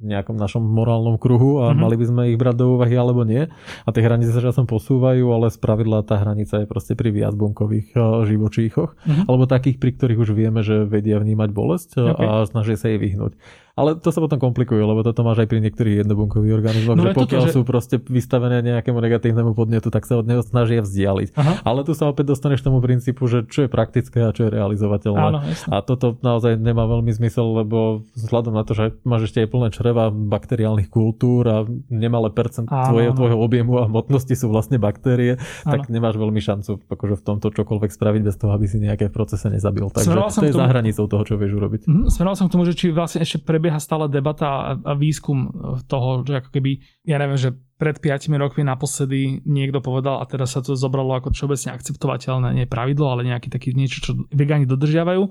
nejakom našom morálnom kruhu a mm-hmm. mali by sme ich brať do úvahy alebo nie. A tie hranice sa časom posúvajú, ale z pravidla tá hranica je proste pri viacbunkových uh, živočíchoch, mm-hmm. alebo takých, pri ktorých už vieme, že vedia vnímať bolesť okay. a snažia sa jej vyhnúť. Ale to sa potom komplikuje, lebo toto máš aj pri niektorých jednobunkových organizmoch, no že pokiaľ toto, že... sú proste vystavené nejakému negatívnemu podnetu, tak sa od neho snažia vzdialiť. Aha. Ale tu sa opäť dostaneš k tomu princípu, že čo je praktické a čo je realizovateľné. Áno, a toto naozaj nemá veľmi zmysel, lebo vzhľadom na to, že máš ešte aj plné čreva dreva bakteriálnych kultúr a nemalé percent tvoje, tvojho objemu a hmotnosti sú vlastne baktérie, áno. tak nemáš veľmi šancu akože v tomto čokoľvek spraviť bez toho, aby si nejaké procese nezabil. Takže to je tomu, za hranicou toho, čo vieš urobiť. Mm, smeroval som k tomu, že či vlastne ešte prebieha stále debata a, a výskum toho, že ako keby, ja neviem, že pred 5 rokmi naposledy niekto povedal a teraz sa to zobralo ako všeobecne akceptovateľné, nie pravidlo, ale nejaký taký niečo, čo vegáni dodržiavajú,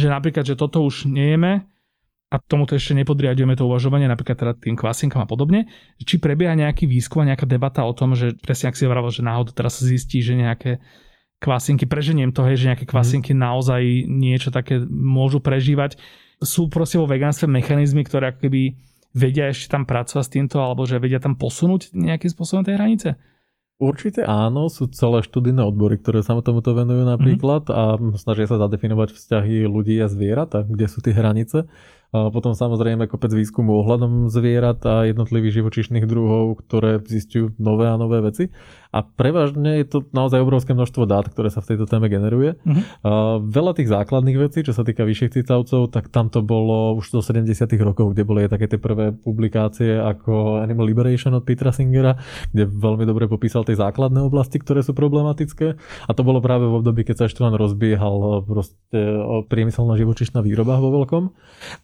že napríklad, že toto už nejeme, a tomuto ešte nepodriadujeme to uvažovanie, napríklad teda tým kvasinkám a podobne, či prebieha nejaký výskum a nejaká debata o tom, že presne ak si hovoril, že náhodou teraz sa zistí, že nejaké kvasinky, preženiem to, hej, že nejaké mhm. kvasinky mm. naozaj niečo také môžu prežívať. Sú proste vo vegánstve mechanizmy, ktoré ako keby vedia ešte tam pracovať s týmto, alebo že vedia tam posunúť nejakým spôsobom tej hranice? Určite áno, sú celé študijné odbory, ktoré sa tomuto venujú napríklad mm-hmm. a snažia sa zadefinovať vzťahy ľudí a zvierat kde sú tie hranice. Potom samozrejme kopec výskumu ohľadom zvierat a jednotlivých živočíšnych druhov, ktoré zistujú nové a nové veci. A prevažne je to naozaj obrovské množstvo dát, ktoré sa v tejto téme generuje. Uh-huh. Veľa tých základných vecí, čo sa týka vyšších cicavcov, tak tam to bolo už do 70 rokov, kde boli také tie prvé publikácie ako Animal Liberation od Petra Singera, kde veľmi dobre popísal tie základné oblasti, ktoré sú problematické. A to bolo práve v období, keď sa ešte len rozbiehal proste priemyselná živočišná výroba vo veľkom.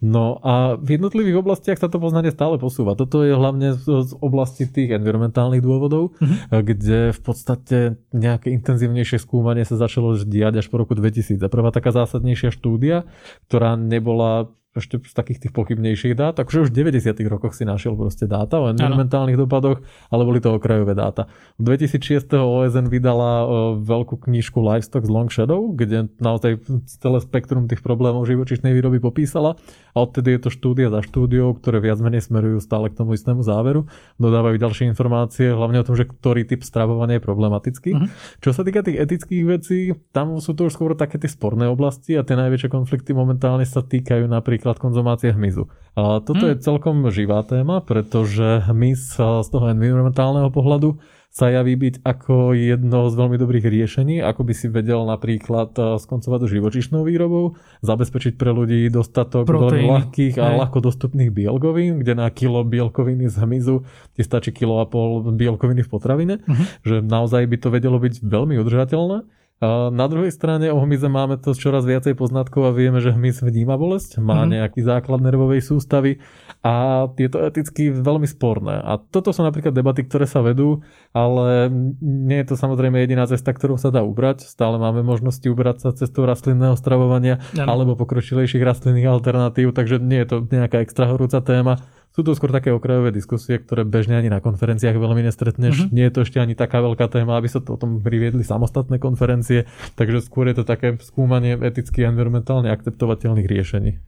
No a v jednotlivých oblastiach sa to poznanie stále posúva. Toto je hlavne z oblasti tých environmentálnych dôvodov, uh-huh. kde kde v podstate nejaké intenzívnejšie skúmanie sa začalo diať až po roku 2000. A prvá taká zásadnejšia štúdia, ktorá nebola ešte z takých tých pochybnejších dát, takže už v 90. rokoch si našiel proste dáta o environmentálnych dopadoch, ale boli to okrajové dáta. V 2006. OSN vydala veľkú knižku Livestock z Long Shadow, kde naozaj celé spektrum tých problémov živočišnej výroby popísala a odtedy je to štúdia za štúdiou, ktoré viac menej smerujú stále k tomu istému záveru, dodávajú ďalšie informácie, hlavne o tom, že ktorý typ stravovania je problematický. Uh-huh. Čo sa týka tých etických vecí, tam sú to už skôr také tie sporné oblasti a tie najväčšie konflikty momentálne sa týkajú napríklad konzumácie hmyzu. A toto uh-huh. je celkom živá téma, pretože hmyz z toho environmentálneho pohľadu sa javí byť ako jedno z veľmi dobrých riešení, ako by si vedel napríklad eh, skoncovať s živočišnou výrobou, zabezpečiť pre ľudí dostatok veľmi ľahkých a ľahko dostupných bielkovín, kde na kilo bielkoviny z hmyzu ti stačí kilo a pol bielkoviny v potravine, uh-huh. že naozaj by to vedelo byť veľmi udržateľné. Na druhej strane o hmyze máme to čoraz viacej poznatkov a vieme, že hmyz vníma bolesť, má mm. nejaký základ nervovej sústavy a je to eticky veľmi sporné. A toto sú napríklad debaty, ktoré sa vedú, ale nie je to samozrejme jediná cesta, ktorou sa dá ubrať. Stále máme možnosti ubrať sa cestou rastlinného stravovania ano. alebo pokročilejších rastlinných alternatív, takže nie je to nejaká extra horúca téma sú to skôr také okrajové diskusie, ktoré bežne ani na konferenciách veľmi nestretneš. Uh-huh. Nie je to ešte ani taká veľká téma, aby sa to o tom priviedli samostatné konferencie, takže skôr je to také skúmanie eticky a environmentálne akceptovateľných riešení.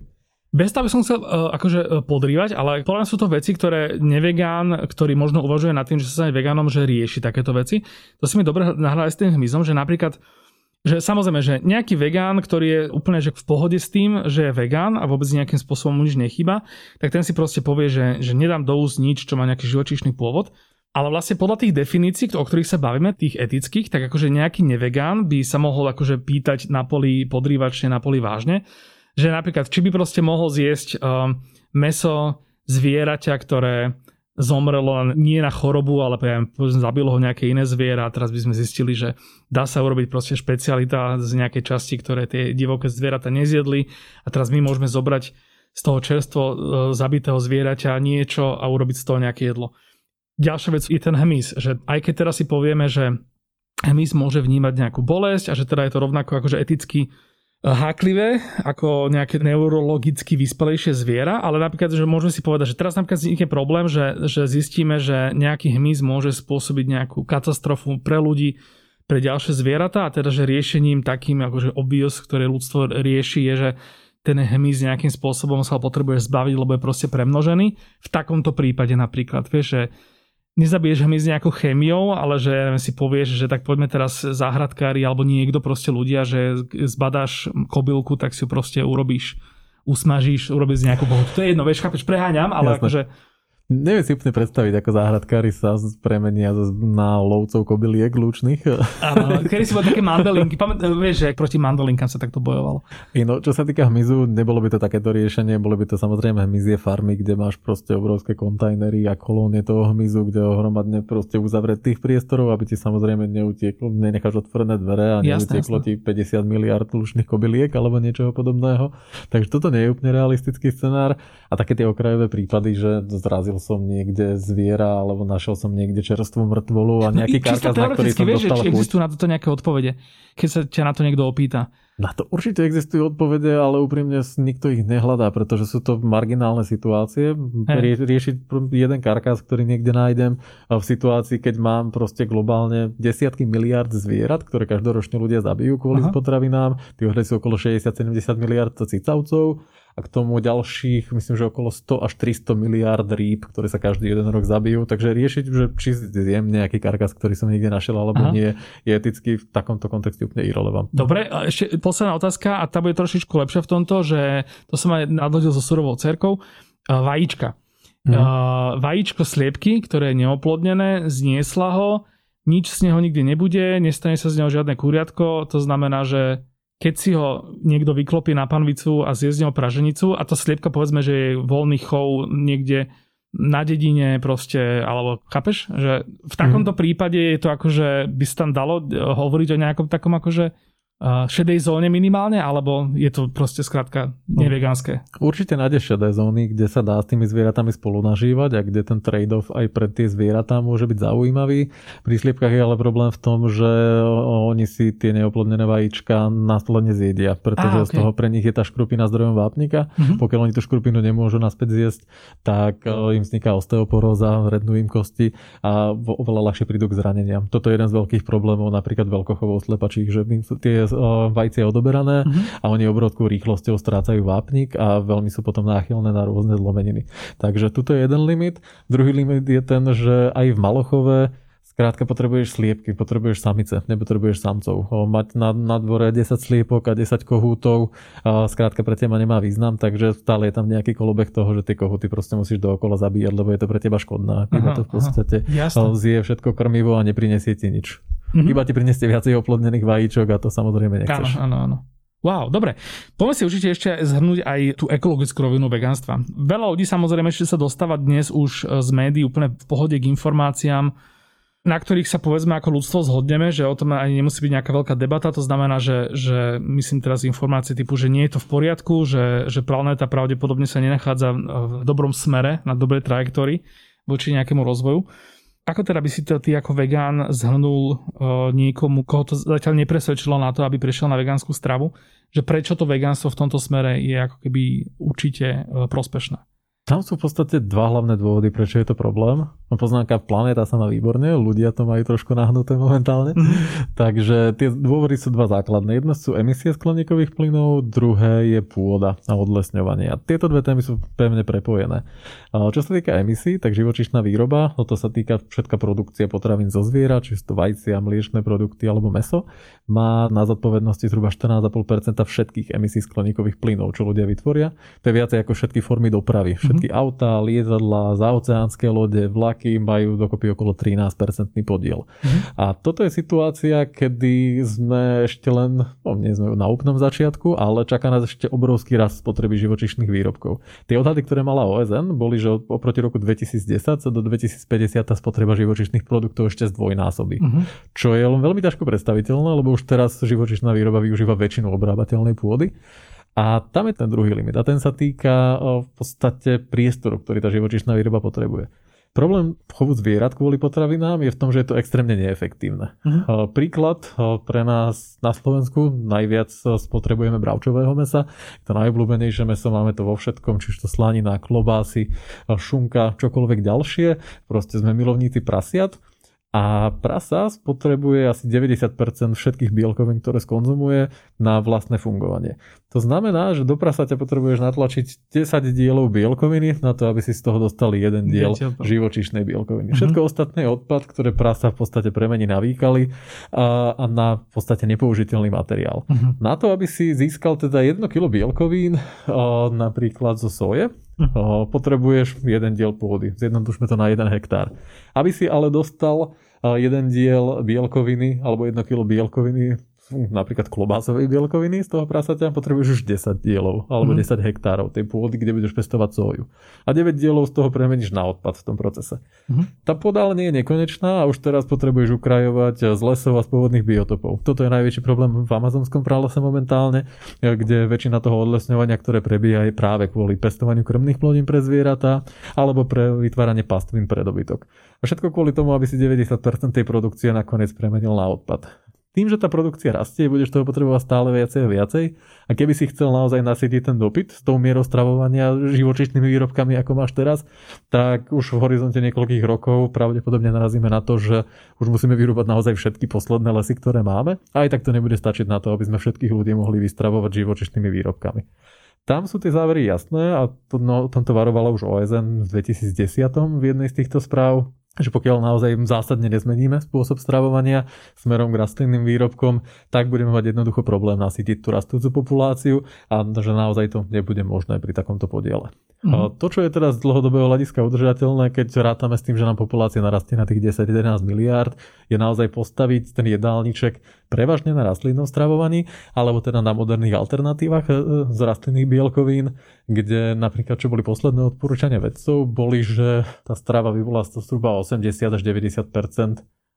Bez toho by som chcel uh, akože uh, podrývať, ale podľa sú to veci, ktoré nevegán, ktorý možno uvažuje nad tým, že sa stane vegánom, že rieši takéto veci. To si mi dobre nahrali s tým hmyzom, že napríklad že samozrejme, že nejaký vegán, ktorý je úplne že v pohode s tým, že je vegán a vôbec nejakým spôsobom mu nič nechýba, tak ten si proste povie, že, že nedám do úst nič, čo má nejaký živočíšny pôvod. Ale vlastne podľa tých definícií, o ktorých sa bavíme, tých etických, tak akože nejaký nevegán by sa mohol akože pýtať na poli podrývačne, na poli vážne, že napríklad, či by proste mohol zjesť um, meso zvieraťa, ktoré zomrelo nie na chorobu, ale ja zabilo ho nejaké iné zviera a teraz by sme zistili, že dá sa urobiť proste špecialita z nejakej časti, ktoré tie divoké zvieratá nezjedli a teraz my môžeme zobrať z toho čerstvo e, zabitého zvieraťa niečo a urobiť z toho nejaké jedlo. Ďalšia vec je ten hmyz, že aj keď teraz si povieme, že hmyz môže vnímať nejakú bolesť a že teda je to rovnako akože eticky háklivé ako nejaké neurologicky vyspelejšie zviera, ale napríklad, že môžeme si povedať, že teraz napríklad vznikne problém, že, že zistíme, že nejaký hmyz môže spôsobiť nejakú katastrofu pre ľudí, pre ďalšie zvieratá a teda, že riešením takým, akože obvious, ktoré ľudstvo rieši, je, že ten hmyz nejakým spôsobom sa potrebuje zbaviť, lebo je proste premnožený. V takomto prípade napríklad, vieš, že nezabiješ hmyz nejakou chémiou, ale že si povieš, že tak poďme teraz záhradkári alebo niekto proste ľudia, že zbadáš kobylku, tak si ju proste urobíš, usmažíš, urobíš nejakú pohodu. To je jedno, vieš, chápeš, preháňam, ale Jasne. akože Neviem si úplne predstaviť, ako záhradkári sa premenia na lovcov kobyliek lúčnych. (laughs) Áno, kedy si boli také mandolinky. Pamät, vieš, že proti mandolinkám sa takto bojovalo. No, čo sa týka hmyzu, nebolo by to takéto riešenie, boli by to samozrejme hmyzie farmy, kde máš proste obrovské kontajnery a kolónie toho hmyzu, kde ho hromadne proste uzavretých priestorov, aby ti samozrejme neutieklo, nenecháš otvorené dvere a neutieklo ti 50 miliard lúčnych kobyliek alebo niečoho podobného. Takže toto nie je úplne realistický scenár. A také tie okrajové prípady, že zrazil som niekde zviera, alebo našiel som niekde čerstvú mŕtvolu a nejaký no, karkas, na ktorý som vieš, dostal či existujú na toto nejaké odpovede, keď sa ťa na to niekto opýta? Na to určite existujú odpovede, ale úprimne nikto ich nehľadá, pretože sú to marginálne situácie. Rie, riešiť jeden karkas, ktorý niekde nájdem v situácii, keď mám proste globálne desiatky miliard zvierat, ktoré každoročne ľudia zabijú kvôli Aha. potravinám. Tí sú okolo 60-70 miliard cicavcov a k tomu ďalších, myslím, že okolo 100 až 300 miliárd rýb, ktoré sa každý jeden rok zabijú. Takže riešiť, že či zjem nejaký karkas, ktorý som niekde našiel, alebo Aha. nie, je eticky v takomto kontexte úplne irrelevantné. Dobre, a ešte posledná otázka, a tá bude trošičku lepšia v tomto, že to som aj nadhodil so surovou cerkou. Vajíčka. Hmm. vajíčko sliepky, ktoré je neoplodnené, zniesla ho, nič z neho nikdy nebude, nestane sa z neho žiadne kuriatko, to znamená, že keď si ho niekto vyklopí na panvicu a zje z neho praženicu a tá sliepka povedzme, že je voľný chov niekde na dedine proste, alebo chápeš, že v takomto mm. prípade je to akože by sa tam dalo hovoriť o nejakom takom akože šedej zóne minimálne, alebo je to proste skrátka nevegánske? Určite nájdeš šedé zóny, kde sa dá s tými zvieratami spolu nažívať a kde ten trade-off aj pre tie zvieratá môže byť zaujímavý. Pri sliepkach je ale problém v tom, že oni si tie neoplodnené vajíčka následne zjedia, pretože ah, okay. z toho pre nich je tá škrupina zdrojom vápnika. Uh-huh. Pokiaľ oni tú škrupinu nemôžu naspäť zjesť, tak im vzniká osteoporóza, rednú im kosti a oveľa ľahšie prídu k zraneniam. Toto je jeden z veľkých problémov napríklad veľkochovou slepačích, že tie vajcia odoberané uh-huh. a oni obrovskou rýchlosťou strácajú vápnik a veľmi sú potom náchylné na rôzne zlomeniny. Takže tuto je jeden limit. Druhý limit je ten, že aj v Malochove Krátka potrebuješ sliepky, potrebuješ samice, nepotrebuješ samcov. Mať na, na dvore 10 sliepok a 10 kohútov a skrátka pre teba nemá význam, takže stále je tam nejaký kolobek toho, že tie kohúty proste musíš dookola zabíjať, lebo je to pre teba škodné. Iba to v podstate aha, zje všetko krmivo a neprinesie ti nič. Mm-hmm. Iba ti prinesie viacej oplodnených vajíčok a to samozrejme nechceš. Áno, áno, áno. Wow, dobre. Poďme si určite ešte zhrnúť aj tú ekologickú rovinu veganstva. Veľa ľudí samozrejme ešte sa dostáva dnes už z médií úplne v pohode k informáciám, na ktorých sa povedzme ako ľudstvo zhodneme, že o tom ani nemusí byť nejaká veľká debata, to znamená, že, že myslím teraz informácie typu, že nie je to v poriadku, že, že planéta pravdepodobne sa nenachádza v dobrom smere, na dobrej trajektórii voči nejakému rozvoju. Ako teda by si to ty ako vegán zhrnul uh, niekomu, koho to zatiaľ nepresvedčilo na to, aby prešiel na vegánsku stravu, že prečo to vegánstvo v tomto smere je ako keby určite uh, prospešné? Tam sú v podstate dva hlavné dôvody, prečo je to problém. No, poznámka, planéta sa má výborne, ľudia to majú trošku nahnuté momentálne. Mm-hmm. Takže tie dôvody sú dva základné. Jedno sú emisie skleníkových plynov, druhé je pôda a odlesňovanie. A tieto dve témy sú pevne prepojené. Čo sa týka emisí, tak živočišná výroba, no to sa týka všetka produkcia potravín zo zviera, či sú to vajcia, mliečne produkty alebo meso, má na zodpovednosti zhruba 14,5% všetkých emisí skleníkových plynov, čo ľudia vytvoria. To je viacej ako všetky formy dopravy. Všetky všetky autá, lietadla, zaoceánske lode, vlaky majú dokopy okolo 13% podiel. Mm-hmm. A toto je situácia, kedy sme ešte len, no nie sme na úplnom začiatku, ale čaká nás ešte obrovský rast spotreby živočišných výrobkov. Tie odhady, ktoré mala OSN, boli, že oproti roku 2010 sa do 2050 tá spotreba živočišných produktov ešte zdvojnásobí. Mm-hmm. Čo je len veľmi ťažko predstaviteľné, lebo už teraz živočišná výroba využíva väčšinu obrábateľnej pôdy. A tam je ten druhý limit. A ten sa týka v podstate priestoru, ktorý tá živočišná výroba potrebuje. Problém chovu zvierat kvôli potravinám je v tom, že je to extrémne neefektívne. Uh-huh. Príklad pre nás na Slovensku najviac spotrebujeme bravčového mesa. To najobľúbenejšie meso máme to vo všetkom, či už to slanina, klobásy, šunka, čokoľvek ďalšie. Proste sme milovníci prasiat. A prasa spotrebuje asi 90% všetkých bielkovín, ktoré skonzumuje na vlastné fungovanie. To znamená, že do prasaťa potrebuješ natlačiť 10 dielov bielkoviny na to, aby si z toho dostali jeden diel živočišnej bielkoviny. Uh-huh. Všetko ostatné je odpad, ktoré prasa v podstate premení na výkaly a, a na v podstate nepoužiteľný materiál. Uh-huh. Na to, aby si získal teda 1 kg bielkovín, a, napríklad zo soje, uh-huh. Potrebuješ jeden diel pôdy. Zjednodušme to na 1 hektár. Aby si ale dostal jeden diel bielkoviny alebo jedno kilo bielkoviny napríklad klobásovej bielkoviny z toho prasaťa potrebuješ už 10 dielov alebo mm-hmm. 10 hektárov tej pôdy, kde budeš pestovať soju. A 9 dielov z toho premeníš na odpad v tom procese. Mm-hmm. Tá pôda ale nie je nekonečná a už teraz potrebuješ ukrajovať z lesov a z pôvodných biotopov. Toto je najväčší problém v amazonskom pralese momentálne, kde väčšina toho odlesňovania, ktoré prebieha, je práve kvôli pestovaniu krmných plodín pre zvieratá alebo pre vytváranie pastvín pre dobytok. A všetko kvôli tomu, aby si 90% tej produkcie nakoniec premenil na odpad tým, že tá produkcia rastie, budeš toho potrebovať stále viacej a viacej. A keby si chcel naozaj nasytiť ten dopyt s tou mierou stravovania živočišnými výrobkami, ako máš teraz, tak už v horizonte niekoľkých rokov pravdepodobne narazíme na to, že už musíme vyrúbať naozaj všetky posledné lesy, ktoré máme. A aj tak to nebude stačiť na to, aby sme všetkých ľudí mohli vystravovať živočišnými výrobkami. Tam sú tie závery jasné a to, no, tomto varovala už OSN v 2010 v jednej z týchto správ že pokiaľ naozaj zásadne nezmeníme spôsob stravovania smerom k rastlinným výrobkom, tak budeme mať jednoducho problém nasytiť tú rastúcu populáciu a že naozaj to nebude možné pri takomto podiele. Mm. To, čo je teraz z dlhodobého hľadiska udržateľné, keď rátame s tým, že nám populácia narastie na tých 10-11 miliárd, je naozaj postaviť ten jedálniček prevažne na rastlinnom stravovaní, alebo teda na moderných alternatívach e, z rastlinných bielkovín, kde napríklad, čo boli posledné odporúčania vedcov, boli, že tá strava by bola zhruba 80 až 90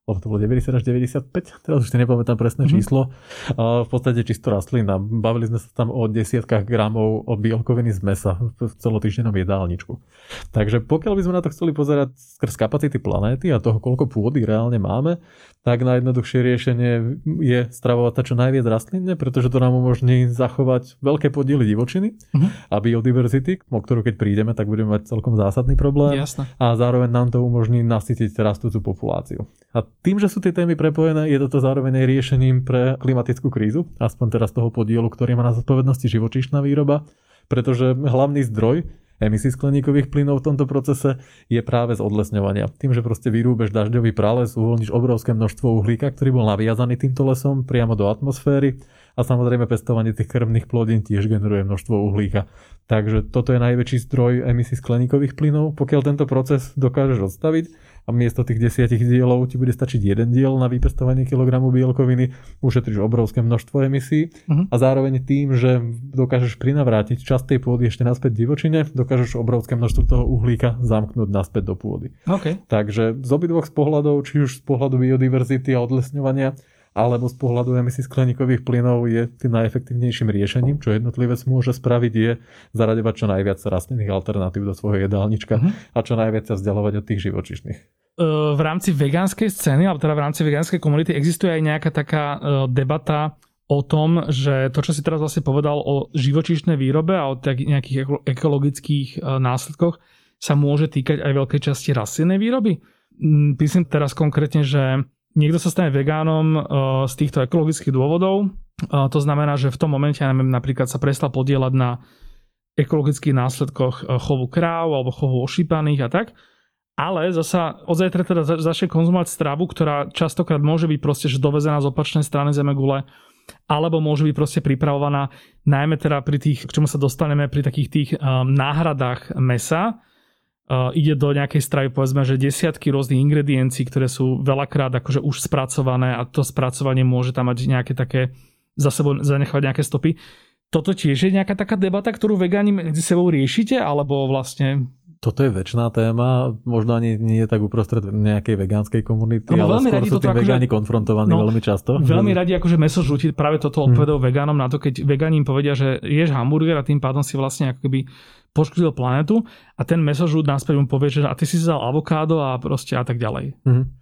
lebo to bolo 90 až 95, teraz už si nepamätám presné mm-hmm. číslo, v podstate čisto rastlina. Bavili sme sa tam o desiatkách gramov o bielkoviny z mesa v celotýždennom jedálničku. Takže pokiaľ by sme na to chceli pozerať skrz kapacity planéty a toho, koľko pôdy reálne máme, tak najjednoduchšie riešenie je stravovať sa čo najviac rastlinne, pretože to nám umožní zachovať veľké podiely divočiny uh-huh. a biodiverzity, o ktorú keď prídeme, tak budeme mať celkom zásadný problém. Jasne. A zároveň nám to umožní nasytiť rastúcu populáciu. A tým, že sú tie témy prepojené, je toto zároveň aj riešením pre klimatickú krízu, aspoň teraz toho podielu, ktorý má na zodpovednosti živočíšna výroba, pretože hlavný zdroj emisí skleníkových plynov v tomto procese je práve z odlesňovania. Tým, že proste vyrúbeš dažďový prales, uvoľníš obrovské množstvo uhlíka, ktorý bol naviazaný týmto lesom priamo do atmosféry a samozrejme pestovanie tých krvných plodín tiež generuje množstvo uhlíka. Takže toto je najväčší zdroj emisí skleníkových plynov. Pokiaľ tento proces dokážeš odstaviť, a miesto tých desiatich dielov ti bude stačiť jeden diel na vypestovanie kilogramu bielkoviny, ušetríš obrovské množstvo emisí uh-huh. a zároveň tým, že dokážeš prinavrátiť časť tej pôdy ešte naspäť divočine, dokážeš obrovské množstvo toho uhlíka zamknúť naspäť do pôdy. Okay. Takže z obidvoch z pohľadov, či už z pohľadu biodiverzity a odlesňovania, alebo z pohľadu emisí skleníkových plynov je tým najefektívnejším riešením, čo jednotlivec môže spraviť, je zaraďovať čo najviac rastlinných alternatív do svojho jedálnička uh-huh. a čo najviac sa vzdialovať od tých živočišných. V rámci vegánskej scény, alebo teda v rámci vegánskej komunity existuje aj nejaká taká debata o tom, že to, čo si teraz vlastne povedal o živočíšnej výrobe a o nejakých ekologických následkoch, sa môže týkať aj veľkej časti rastlinnej výroby. Myslím teraz konkrétne, že niekto sa stane vegánom uh, z týchto ekologických dôvodov. Uh, to znamená, že v tom momente, napríklad sa prestal podielať na ekologických následkoch uh, chovu kráv alebo chovu ošípaných a tak. Ale zasa od zajtra teda začne konzumovať stravu, ktorá častokrát môže byť proste že dovezená z opačnej strany Zemegule, alebo môže byť proste pripravovaná najmä teda pri tých, k čomu sa dostaneme, pri takých tých um, náhradách mesa, ide do nejakej stravy, povedzme, že desiatky rôznych ingrediencií, ktoré sú veľakrát akože už spracované a to spracovanie môže tam mať nejaké také za sebou zanechať nejaké stopy. Toto tiež je nejaká taká debata, ktorú vegáni medzi sebou riešite, alebo vlastne toto je väčšiná téma, možno ani nie je tak uprostred nejakej vegánskej komunity, no, ale veľmi skôr sú tým akože, vegáni konfrontovaní no, veľmi často. Veľmi radi akože meso žúti, práve toto odpovedal hmm. vegánom na to, keď vegáni im povedia, že ješ hamburger a tým pádom si vlastne ako keby poškodil planetu a ten mesožút náspäť mu povie, že a ty si vzal avokádo a proste a tak ďalej. Mm-hmm.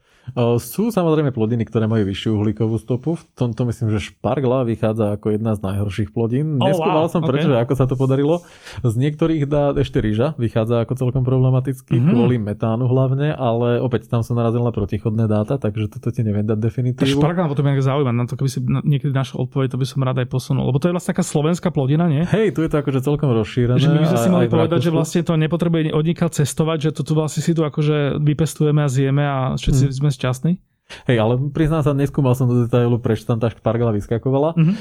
Sú samozrejme plodiny, ktoré majú vyššiu uhlíkovú stopu. V tomto myslím, že špargla vychádza ako jedna z najhorších plodín. Oh, Neskúmal wow, som prečo, okay. ako sa to podarilo. Z niektorých dá ešte rýža vychádza ako celkom problematicky, mm-hmm. kvôli metánu hlavne, ale opäť tam som narazil na protichodné dáta, takže toto ti neviem dať definitívu. Špargla, to mňa zaujíma, na to keby si niekedy našiel odpoveď, to by som rád aj posunul. Lebo to je vlastne taká slovenská plodina, nie? Hej, tu je to akože celkom rozšírené. Že my by sme si mali povedať, že vlastne to nepotrebuje odnikať cestovať, že to tu vlastne si tu akože vypestujeme a zjeme a všetci mm. sme šťastní? Hej, ale priznám sa, neskúmal som do detailu, prečo tam tá špargla vyskakovala. Mm-hmm.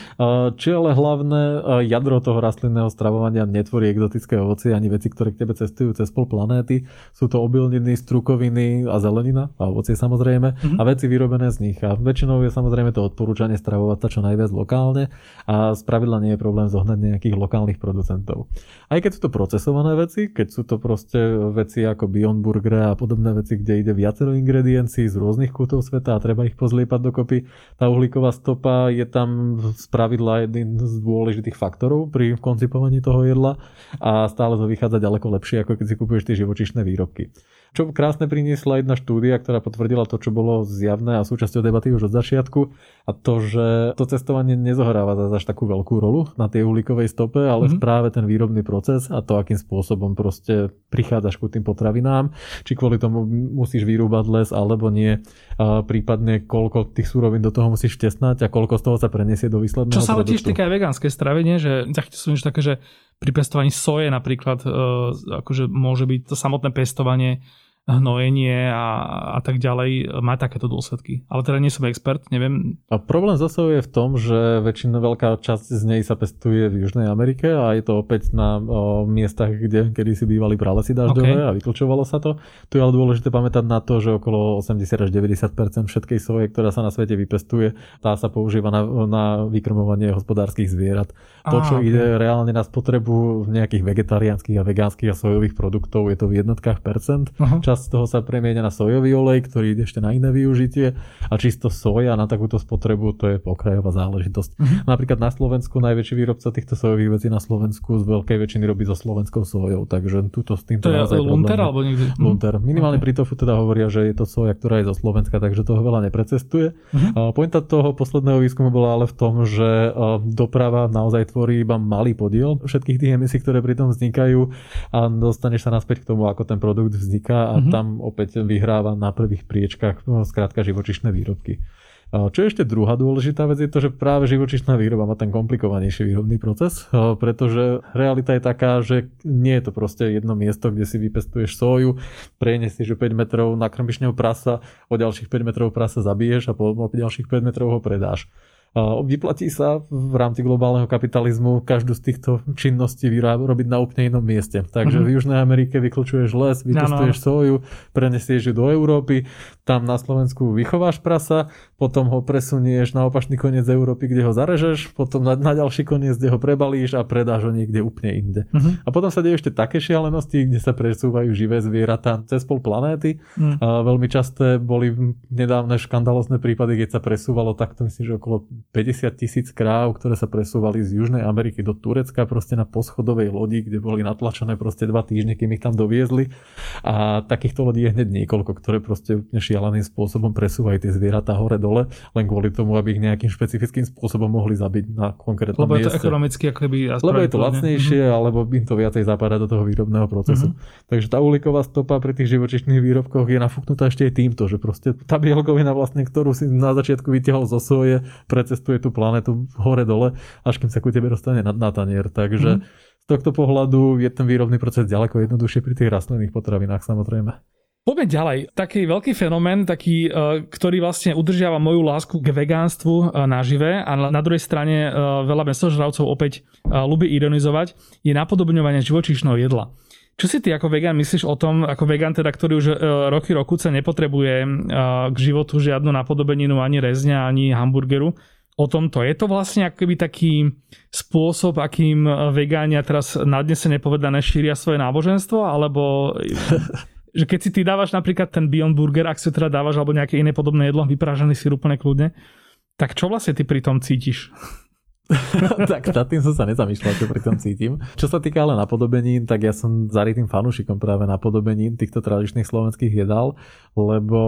Či ale hlavné jadro toho rastlinného stravovania netvorí exotické ovocie ani veci, ktoré k tebe cestujú cez pol planéty. Sú to obilniny, strukoviny a zelenina a ovocie samozrejme mm-hmm. a veci vyrobené z nich. A väčšinou je samozrejme to odporúčanie stravovať sa čo najviac lokálne a spravidla nie je problém zohnať nejakých lokálnych producentov. Aj keď sú to procesované veci, keď sú to proste veci ako Beyond Burger a podobné veci, kde ide viacero ingrediencií z rôznych kútov sveta, a treba ich pozliepať dokopy. Tá uhlíková stopa je tam z pravidla jedným z dôležitých faktorov pri koncipovaní toho jedla a stále to vychádza ďaleko lepšie, ako keď si kupuješ tie živočišné výrobky. Čo krásne priniesla jedna štúdia, ktorá potvrdila to, čo bolo zjavné a súčasťou debaty už od začiatku a to, že to cestovanie nezohráva až takú veľkú rolu na tej uhlíkovej stope, ale mm-hmm. práve ten výrobný proces a to, akým spôsobom proste prichádzaš ku tým potravinám, či kvôli tomu musíš vyrúbať les alebo nie, a prípadne koľko tých súrovín do toho musíš vtesnať a koľko z toho sa preniesie do výsledného Čo sa tiež týka aj vegánskej stravy, nie? že zachytil som niečo také, že pri pestovaní soje napríklad e, akože môže byť to samotné pestovanie hnojenie a, a tak ďalej má takéto dôsledky. Ale teda nie som expert, neviem. A problém zase je v tom, že väčšina veľká časť z nej sa pestuje v Južnej Amerike a je to opäť na o, miestach, kde kedy si bývali pralesy dažďové okay. a vyklčovalo sa to. Tu je ale dôležité pamätať na to, že okolo 80 až 90% všetkej soje, ktorá sa na svete vypestuje, tá sa používa na, na vykrmovanie hospodárskych zvierat. To, čo okay. ide reálne na spotrebu nejakých vegetariánskych a vegánskych a sojových produktov, je to v jednotkách percent. Uh-huh časť toho sa premieňa na sojový olej, ktorý ide ešte na iné využitie a čisto soja na takúto spotrebu to je pokrajová záležitosť. Uh-huh. Napríklad na Slovensku najväčší výrobca týchto sojových vecí na Slovensku z veľkej väčšiny robí so slovenskou sojou, takže túto s týmto to je Lunter alebo niekde? Lunter. Minimálne okay. pri tofu teda hovoria, že je to soja, ktorá je zo Slovenska, takže toho veľa neprecestuje. Uh-huh. Pointa toho posledného výskumu bola ale v tom, že doprava naozaj tvorí iba malý podiel všetkých tých emisí, ktoré pri tom vznikajú a dostaneš sa naspäť k tomu, ako ten produkt vzniká a uh-huh. tam opäť vyhráva na prvých priečkách no, skrátka živočišné výrobky. Čo je ešte druhá dôležitá vec je to, že práve živočišná výroba má ten komplikovanejší výrobný proces, pretože realita je taká, že nie je to proste jedno miesto, kde si vypestuješ soju, preniesieš 5 metrov, nakrmiš ňou prasa, o ďalších 5 metrov prasa zabiješ a po ďalších 5 metrov ho predáš. Vyplatí sa v rámci globálneho kapitalizmu každú z týchto činností robiť na úplne inom mieste. Takže mm-hmm. v Južnej Amerike vyklčuješ les, vypestuješ no, no. soju, prenesieš ju do Európy, tam na Slovensku vychováš prasa, potom ho presunieš na opačný koniec Európy, kde ho zarežeš, potom na, na ďalší koniec, kde ho prebalíš a predáš ho niekde úplne inde. Mm-hmm. A potom sa dejú ešte také šialenosti, kde sa presúvajú živé zvieratá cez pol planéty. Mm. A veľmi časté boli nedávne škandalozne prípady, keď sa presúvalo takto, myslím, že okolo 50 tisíc kráv, ktoré sa presúvali z Južnej Ameriky do Turecka proste na poschodovej lodi, kde boli natlačené proste dva týždne, kým ich tam doviezli. A takýchto lodí je hneď niekoľko, ktoré proste úplne šialeným spôsobom presúvajú tie zvieratá hore-dole, len kvôli tomu, aby ich nejakým špecifickým spôsobom mohli zabiť na konkrétnom Lebo mieste. je to ekonomicky ako keby... Lebo je to lacnejšie, mm-hmm. alebo im to viacej zapadá do toho výrobného procesu. Mm-hmm. Takže tá uhlíková stopa pri tých živočišných výrobkoch je nafúknutá ešte aj týmto, že proste tá bielkovina vlastne, ktorú si na začiatku vytiahol zo soje, precestuje tú planetu hore-dole, až kým sa ku tebe dostane na, na tanier. Takže mm. z tohto pohľadu je ten výrobný proces ďaleko jednoduchšie pri tých rastlinných potravinách samozrejme. Poďme ďalej. Taký veľký fenomén, taký, e, ktorý vlastne udržiava moju lásku k vegánstvu e, nažive a na druhej strane e, veľa mesožravcov opäť ľubí ironizovať, je napodobňovanie živočíšneho jedla. Čo si ty ako vegán myslíš o tom, ako vegán teda, ktorý už roky sa nepotrebuje k životu žiadnu napodobeninu ani rezňa, ani hamburgeru, o tomto. Je to vlastne akoby taký spôsob, akým vegánia teraz nadnesene povedané šíria svoje náboženstvo, alebo (laughs) že keď si ty dávaš napríklad ten Beyond Burger, ak si teda dávaš alebo nejaké iné podobné jedlo, vyprážaný si úplne kľudne, tak čo vlastne ty pri tom cítiš? (laughs) tak nad tým som sa nezamýšľal, čo pri tom cítim. Čo sa týka ale napodobenín, tak ja som zarytým fanúšikom práve napodobenín týchto tradičných slovenských jedál, lebo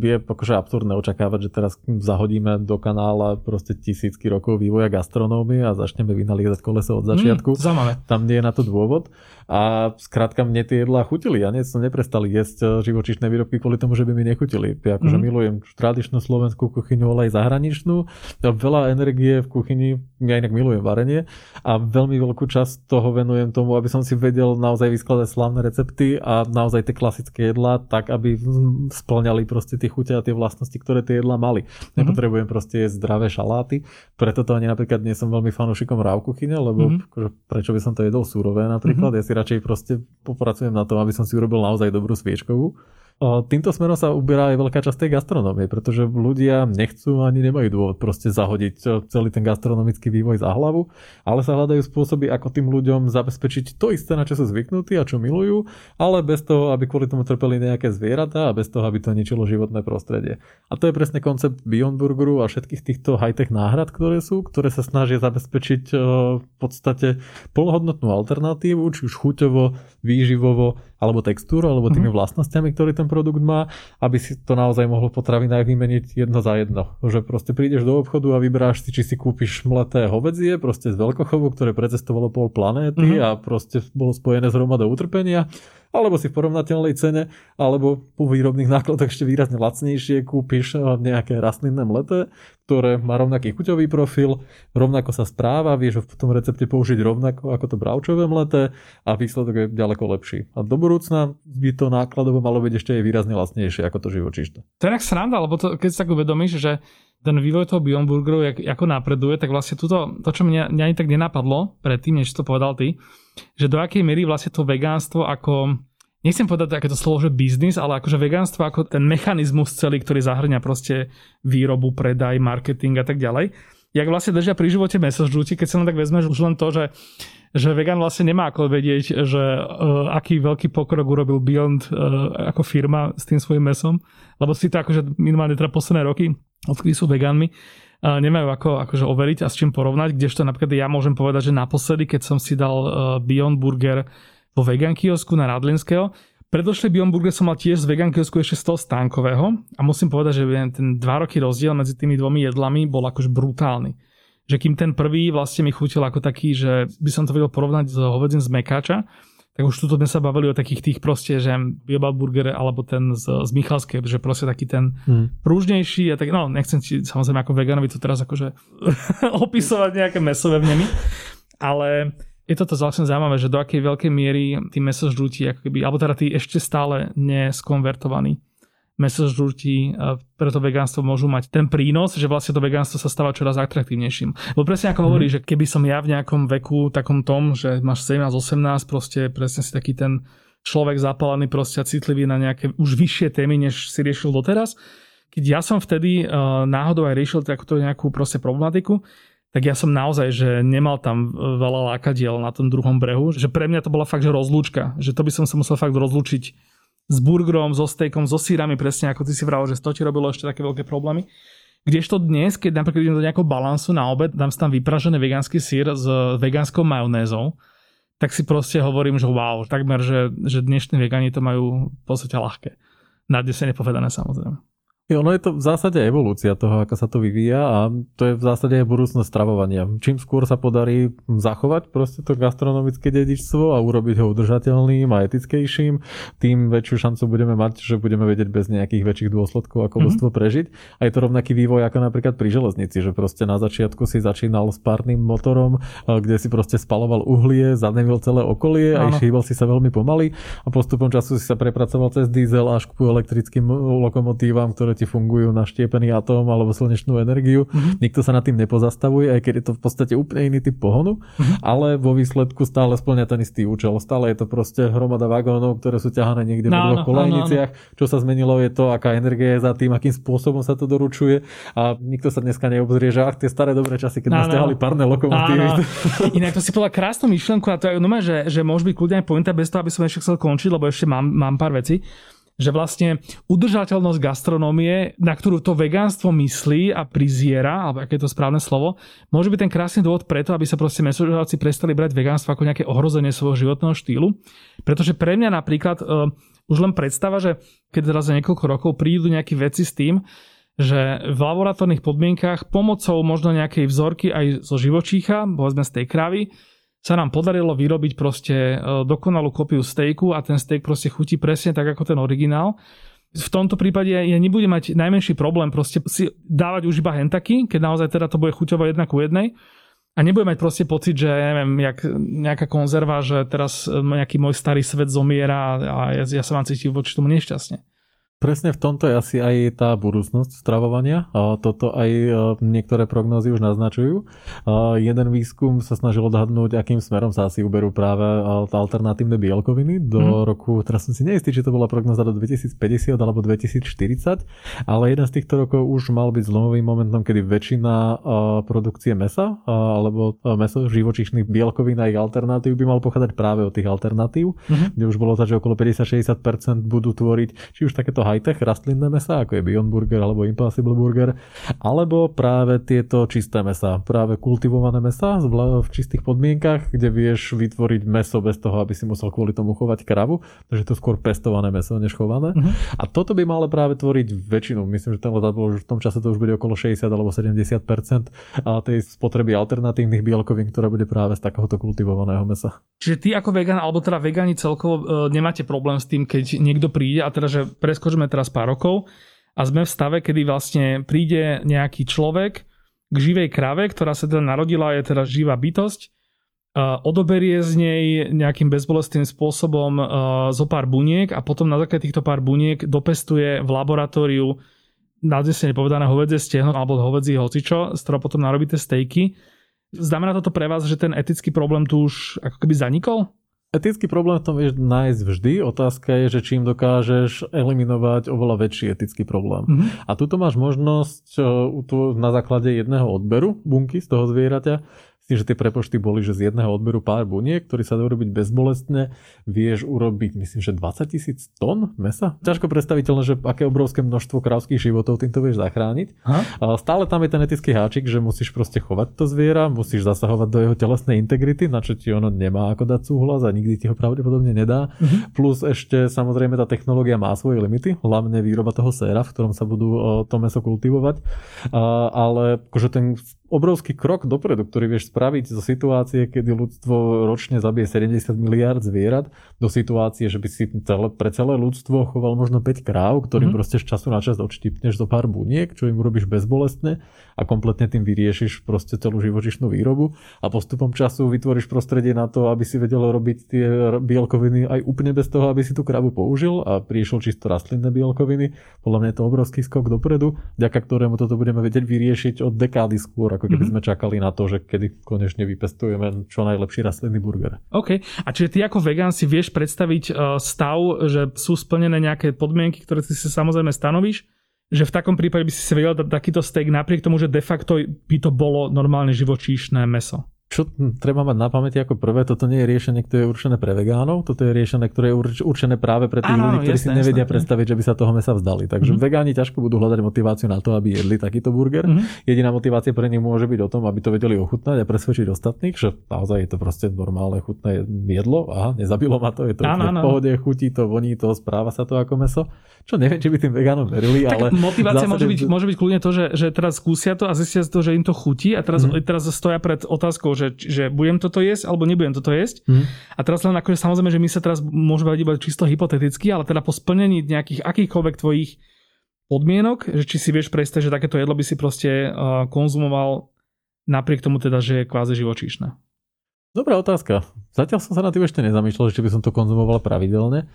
je akože absurdné očakávať, že teraz zahodíme do kanála proste tisícky rokov vývoja gastronómie a začneme vynaliezať koleso od začiatku. Mm, Tam nie je na to dôvod. A skrátka mne tie jedlá chutili. Ja nie som neprestal jesť e, živočišné výrobky kvôli tomu, že by mi nechutili. Ja akože mm. milujem tradičnú slovenskú kuchyňu, ale aj zahraničnú. Veľa energie v kuchyni ja inak milujem varenie a veľmi veľkú časť toho venujem tomu, aby som si vedel naozaj vyskladať slávne recepty a naozaj tie klasické jedlá tak, aby splňali proste tie chute a tie vlastnosti, ktoré tie jedlá mali. Mm-hmm. Nepotrebujem proste jesť zdravé šaláty, preto to ani napríklad nie som veľmi fanúšikom ráv kuchyne, lebo mm-hmm. prečo by som to jedol súrové napríklad, mm-hmm. ja si radšej proste popracujem na tom, aby som si urobil naozaj dobrú sviečkovú Týmto smerom sa uberá aj veľká časť tej gastronómie, pretože ľudia nechcú ani nemajú dôvod proste zahodiť celý ten gastronomický vývoj za hlavu, ale sa hľadajú spôsoby, ako tým ľuďom zabezpečiť to isté, na čo sú zvyknutí a čo milujú, ale bez toho, aby kvôli tomu trpeli nejaké zvieratá a bez toho, aby to ničilo životné prostredie. A to je presne koncept Beyond Burgeru a všetkých týchto high-tech náhrad, ktoré sú, ktoré sa snažia zabezpečiť v podstate plnohodnotnú alternatívu, či už chuťovo, výživovo alebo textúru, alebo tými mm-hmm. vlastnosťami, ktorý ten produkt má, aby si to naozaj mohlo v potravinách vymeniť jedno za jedno. Že proste prídeš do obchodu a vyberáš si, či si kúpiš mleté hovedzie, proste z veľkochovu, ktoré precestovalo pol planéty mm-hmm. a proste bolo spojené s hromadou utrpenia alebo si v porovnateľnej cene, alebo po výrobných nákladoch ešte výrazne lacnejšie kúpiš eh, nejaké rastlinné mleté, ktoré má rovnaký chuťový profil, rovnako sa správa, vieš ho v tom recepte použiť rovnako ako to bravčové mleté a výsledok je ďaleko lepší. A do budúcna by to nákladovo malo byť ešte aj výrazne lacnejšie ako to živočíšne. To je sranda, lebo to, keď sa tak uvedomíš, že ten vývoj toho Beyond Burgeru, jak, ako napreduje, tak vlastne tuto, to, čo mňa, mňa ani tak nenapadlo predtým, než to povedal ty, že do akej miery vlastne to vegánstvo ako nechcem povedať takéto slovo, že biznis, ale akože vegánstvo ako ten mechanizmus celý, ktorý zahrňa proste výrobu, predaj, marketing a tak ďalej. Jak vlastne držia pri živote mesožrúti, keď sa len tak vezmeš už len to, že že vegan vlastne nemá ako vedieť, že uh, aký veľký pokrok urobil Beyond uh, ako firma s tým svojim mesom, lebo si to akože minimálne teda posledné roky, odkedy sú veganmi, uh, nemajú ako akože overiť a s čím porovnať, kdežto napríklad ja môžem povedať, že naposledy, keď som si dal uh, Beyond Burger vo vegan kiosku na Radlinského, Predošlý Beyond Burger som mal tiež z vegan kiosku ešte z toho stánkového. A musím povedať, že ten dva roky rozdiel medzi tými dvomi jedlami bol akož brutálny že kým ten prvý vlastne mi chutil ako taký, že by som to vedel porovnať s hovedzím z mekáča, tak už tuto sme sa bavili o takých tých proste, že Biobal Burger alebo ten z, z Michalskej, že proste taký ten hmm. prúžnejší a tak, no nechcem ti samozrejme ako veganovi to teraz akože (laughs) opisovať nejaké mesové vnemy, ale je toto vlastne zaujímavé, že do akej veľkej miery tí mesožrúti, ako keby, alebo teda tí ešte stále neskonvertovaní mesožrúti pre to vegánstvo môžu mať ten prínos, že vlastne to vegánstvo sa stáva čoraz atraktívnejším. Lebo presne ako mm. hovorí, že keby som ja v nejakom veku takom tom, že máš 17-18, proste presne si taký ten človek zapálený proste a citlivý na nejaké už vyššie témy, než si riešil doteraz. Keď ja som vtedy uh, náhodou aj riešil takúto nejakú proste problematiku, tak ja som naozaj, že nemal tam veľa lákadiel na tom druhom brehu, že pre mňa to bola fakt, že rozlúčka, že to by som sa musel fakt rozlúčiť s burgerom, so stejkom, so sírami, presne ako ty si vral, že to ti robilo ešte také veľké problémy. Kdežto dnes, keď napríklad idem do nejakého balansu na obed, dám si tam vypražený vegánsky sír s vegánskou majonézou, tak si proste hovorím, že wow, takmer, že, že dnešní vegáni to majú v podstate ľahké. Na dnes nepovedané samozrejme. Ono je to v zásade evolúcia toho, ako sa to vyvíja a to je v zásade aj budúcnosť stravovania. Čím skôr sa podarí zachovať proste to gastronomické dedičstvo a urobiť ho udržateľným a etickejším, tým väčšiu šancu budeme mať, že budeme vedieť bez nejakých väčších dôsledkov ako mm-hmm. prežiť. A je to rovnaký vývoj ako napríklad pri železnici, že proste na začiatku si začínal s párnym motorom, kde si proste spaloval uhlie, zanevil celé okolie a hýbal si sa veľmi pomaly a postupom času si sa prepracoval cez diesel až k elektrickým lokomotívam, ktoré ti fungujú na štiepený atóm alebo slnečnú energiu. Mm-hmm. Nikto sa nad tým nepozastavuje, aj keď je to v podstate úplne iný typ pohonu, mm-hmm. ale vo výsledku stále splňa ten istý účel. Stále je to proste hromada vagónov, ktoré sú ťahané niekde no, po dvoch no. No, no. Čo sa zmenilo je to, aká energia je za tým, akým spôsobom sa to doručuje a nikto sa dneska neobzrie, že ach, tie staré dobré časy, keď no, nás ťahali parné lokomotívy. No, no. Inak to si povedal krásnu myšlenku a to je no, že, že môže byť kľudne aj pointa bez toho, aby som ešte chcel končiť, lebo ešte mám, mám pár vecí že vlastne udržateľnosť gastronómie, na ktorú to vegánstvo myslí a priziera, alebo aké je to správne slovo, môže byť ten krásny dôvod preto, aby sa proste mesožravci prestali brať vegánstvo ako nejaké ohrozenie svojho životného štýlu. Pretože pre mňa napríklad uh, už len predstava, že keď teraz za niekoľko rokov prídu nejakí veci s tým, že v laboratórnych podmienkach pomocou možno nejakej vzorky aj zo živočícha, povedzme z tej kravy, sa nám podarilo vyrobiť proste e, dokonalú kopiu stejku a ten steak proste chutí presne tak ako ten originál. V tomto prípade ja nebudem mať najmenší problém proste si dávať už iba hentaky, keď naozaj teda to bude chuťovo jedna ku jednej. A nebudem mať proste pocit, že neviem, jak, nejaká konzerva, že teraz e, nejaký môj starý svet zomiera a ja, ja sa vám cítim voči tomu nešťastne. Presne v tomto je asi aj tá budúcnosť stravovania. A toto aj e, niektoré prognózy už naznačujú. A jeden výskum sa snažil odhadnúť, akým smerom sa asi uberú práve e, alternatívne bielkoviny do mm. roku, teraz som si neistý, či to bola prognoza do 2050 alebo 2040, ale jeden z týchto rokov už mal byť zlomovým momentom, kedy väčšina e, produkcie mesa alebo meso živočíšnych bielkovín a ich alternatív by mal pochádzať práve od tých alternatív, mm-hmm. kde už bolo tak, že okolo 50-60% budú tvoriť či už takéto high-tech rastlinné mesa, ako je Beyond Burger alebo Impossible Burger, alebo práve tieto čisté mesa, práve kultivované mesa v čistých podmienkach, kde vieš vytvoriť meso bez toho, aby si musel kvôli tomu chovať kravu, takže to skôr pestované meso než chované. Uh-huh. A toto by malo práve tvoriť väčšinu. Myslím, že ten bolo, v tom čase to už bude okolo 60 alebo 70% tej spotreby alternatívnych bielkovín, ktorá bude práve z takéhoto kultivovaného mesa. Čiže ty ako vegan, alebo teda vegani celkovo e, nemáte problém s tým, keď niekto príde a teda, že preskočíme máme teraz pár rokov a sme v stave, kedy vlastne príde nejaký človek k živej krave, ktorá sa teda narodila, je teda živá bytosť, odoberie z nej nejakým bezbolestným spôsobom zo pár buniek a potom na základe týchto pár buniek dopestuje v laboratóriu nádesne povedané hovedzie stehno alebo hovedzie hocičo, z ktorého potom narobíte stejky. Znamená toto pre vás, že ten etický problém tu už ako keby zanikol? Etický problém v tom vieš nájsť vždy. Otázka je, že čím dokážeš eliminovať oveľa väčší etický problém. Mm-hmm. A tuto máš možnosť na základe jedného odberu bunky z toho zvieraťa Myslím, že tie prepočty boli, že z jedného odberu pár buniek, ktorý sa dá urobiť bezbolestne, vieš urobiť, myslím, že 20 tisíc tón mesa. Ťažko predstaviteľné, že aké obrovské množstvo krávských životov týmto vieš zachrániť. A stále tam je ten etický háčik, že musíš proste chovať to zviera, musíš zasahovať do jeho telesnej integrity, na čo ti ono nemá ako dať súhlas a nikdy ti ho pravdepodobne nedá. Uh-huh. Plus ešte samozrejme tá technológia má svoje limity, hlavne výroba toho séra, v ktorom sa budú to meso kultivovať. Ale akože ten obrovský krok dopredu, ktorý vieš spraviť zo situácie, kedy ľudstvo ročne zabije 70 miliard zvierat, do situácie, že by si celé, pre celé ľudstvo choval možno 5 kráv, ktorým mm-hmm. proste z času na čas odštipneš zo pár buniek, čo im urobíš bezbolestne a kompletne tým vyriešiš proste celú živočišnú výrobu a postupom času vytvoríš prostredie na to, aby si vedel robiť tie bielkoviny aj úplne bez toho, aby si tú kravu použil a prišiel čisto rastlinné bielkoviny. Podľa mňa je to obrovský skok dopredu, vďaka ktorému toto budeme vedieť vyriešiť od dekády skôr, ako keby mm-hmm. sme čakali na to, že kedy konečne vypestujeme čo najlepší rastlinný burger. OK. A čiže ty ako vegán si vieš predstaviť e, stav, že sú splnené nejaké podmienky, ktoré si sa samozrejme stanovíš, že v takom prípade by si si vedel dať takýto steak napriek tomu, že de facto by to bolo normálne živočíšne meso čo treba mať na pamäti ako prvé, toto nie je riešenie, ktoré je určené pre vegánov, toto je riešenie, ktoré je určené práve pre tých Áno, ľudí, ktorí jasné, si nevedia jasné. predstaviť, že by sa toho mesa vzdali. Takže mm-hmm. vegáni ťažko budú hľadať motiváciu na to, aby jedli takýto burger. Mm-hmm. Jediná motivácia pre nich môže byť o tom, aby to vedeli ochutnať a presvedčiť ostatných, že naozaj je to proste normálne chutné jedlo. Aha, nezabilo ma to, je to áno, v pohode, chutí to, voní to, správa sa to ako meso. Čo neviem, či by tým vegánom verili, tak ale... Motivácia zásade... môže, byť, môže byť kľudne to, že, že teraz skúsia to a zistia to, že im to chutí a teraz, mm-hmm. teraz stoja pred otázkou, že, že budem toto jesť alebo nebudem toto jesť. Mm-hmm. A teraz len akože samozrejme, že my sa teraz môžeme iba čisto hypoteticky, ale teda po splnení nejakých akýchkoľvek tvojich podmienok, že či si vieš predstaviť, že takéto jedlo by si proste uh, konzumoval napriek tomu teda, že je kvázi živočíšne. Dobrá otázka. Zatiaľ som sa na tým ešte nezamýšľal, že by som to konzumoval pravidelne.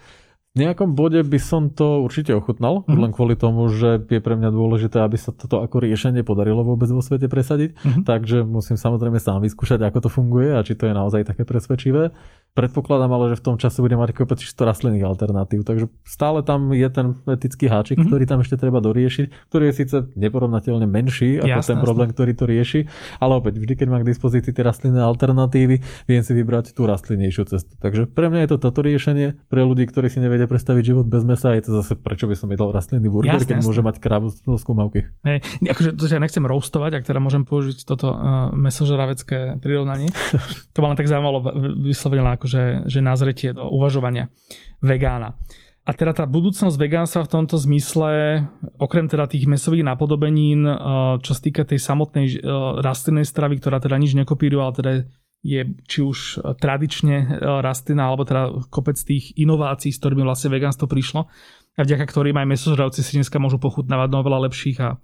Nejakom bode by som to určite ochutnal, mm-hmm. len kvôli tomu, že je pre mňa dôležité, aby sa toto ako riešenie podarilo vôbec vo svete presadiť. Mm-hmm. Takže musím samozrejme sám vyskúšať, ako to funguje a či to je naozaj také presvedčivé. Predpokladám ale, že v tom čase bude mať kopec čisto rastlinných alternatív, takže stále tam je ten etický háčik, mm-hmm. ktorý tam ešte treba doriešiť, ktorý je síce neporovnateľne menší ako jasne, ten problém, ktorý to rieši, ale opäť vždy, keď mám k dispozícii tie rastlinné alternatívy, viem si vybrať tú rastlinnejšiu cestu. Takže pre mňa je to toto riešenie, pre ľudí, ktorí si nevedia predstaviť život bez mesa, je to zase prečo by som jedol rastlinný burger, jasne, keď jasne. môže mať kravu z skúmavky. Hey, akože to ja nechcem roastovať, ak teda môžem použiť toto uh, mesožravecké prirovnanie. (laughs) to ma len tak zaujímalo vyslovene akože, že nazretie do uvažovania vegána. A teda tá budúcnosť vegánstva v tomto zmysle, okrem teda tých mesových napodobenín, eh, čo sa týka tej samotnej eh, rastlinnej stravy, ktorá teda nič nekopíruje, ale teda je či už tradične eh, rastlina, alebo teda kopec tých inovácií, s ktorými vlastne vegánstvo prišlo a vďaka ktorým aj mesožravci si dneska môžu pochutnávať no veľa lepších a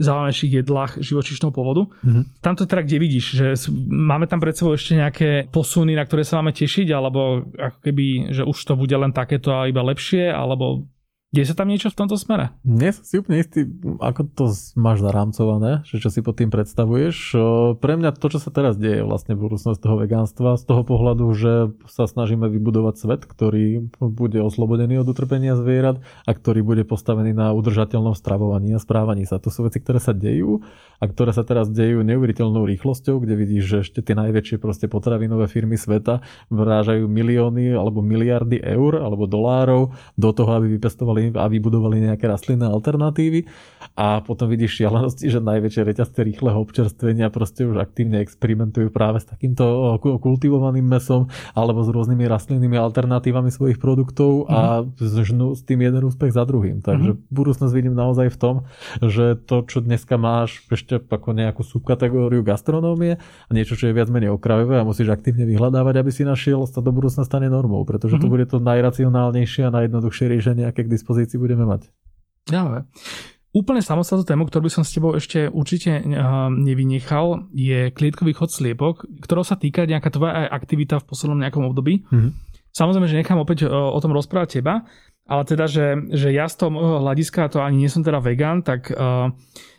zaujímavejších jedlách živočišného pôvodu. Mm-hmm. Tamto teda kde vidíš, že máme tam pred sebou ešte nejaké posuny, na ktoré sa máme tešiť, alebo ako keby, že už to bude len takéto a iba lepšie, alebo Deje sa tam niečo v tomto smere? Nie som si úplne istý, ako to máš zarámcované, že čo si pod tým predstavuješ. Pre mňa to, čo sa teraz deje vlastne v budúcnosti toho vegánstva, z toho pohľadu, že sa snažíme vybudovať svet, ktorý bude oslobodený od utrpenia zvierat a ktorý bude postavený na udržateľnom stravovaní a správaní sa. To sú veci, ktoré sa dejú a ktoré sa teraz dejú neuveriteľnou rýchlosťou, kde vidíš, že ešte tie najväčšie proste potravinové firmy sveta vrážajú milióny alebo miliardy eur alebo dolárov do toho, aby vypestovali a vybudovali nejaké rastlinné alternatívy a potom vidíš šialenosti, že najväčšie reťazce rýchleho občerstvenia proste už aktívne experimentujú práve s takýmto kultivovaným mesom alebo s rôznymi rastlinnými alternatívami svojich produktov mm. a mhm. žnú s tým jeden úspech za druhým. Takže mm. budúcnosť vidím naozaj v tom, že to, čo dneska máš ešte ako nejakú subkategóriu gastronómie a niečo, čo je viac menej okrajové a musíš aktívne vyhľadávať, aby si našiel, sa do budúcna stane normou, pretože mm. to mhm. bude to najracionálnejšie a najjednoduchšie riešenie, aké k dispozícii budeme mať. Ja, Úplne samostatnú tému, ktorú by som s tebou ešte určite eh, nevynechal, je klietkový chod sliepok, ktorou sa týka nejaká tvoja aktivita v poslednom nejakom období. Mm-hmm. Samozrejme, že nechám opäť eh, o tom rozprávať teba, ale teda, že, že ja z toho hľadiska, to ani nie som teda vegán, tak uh,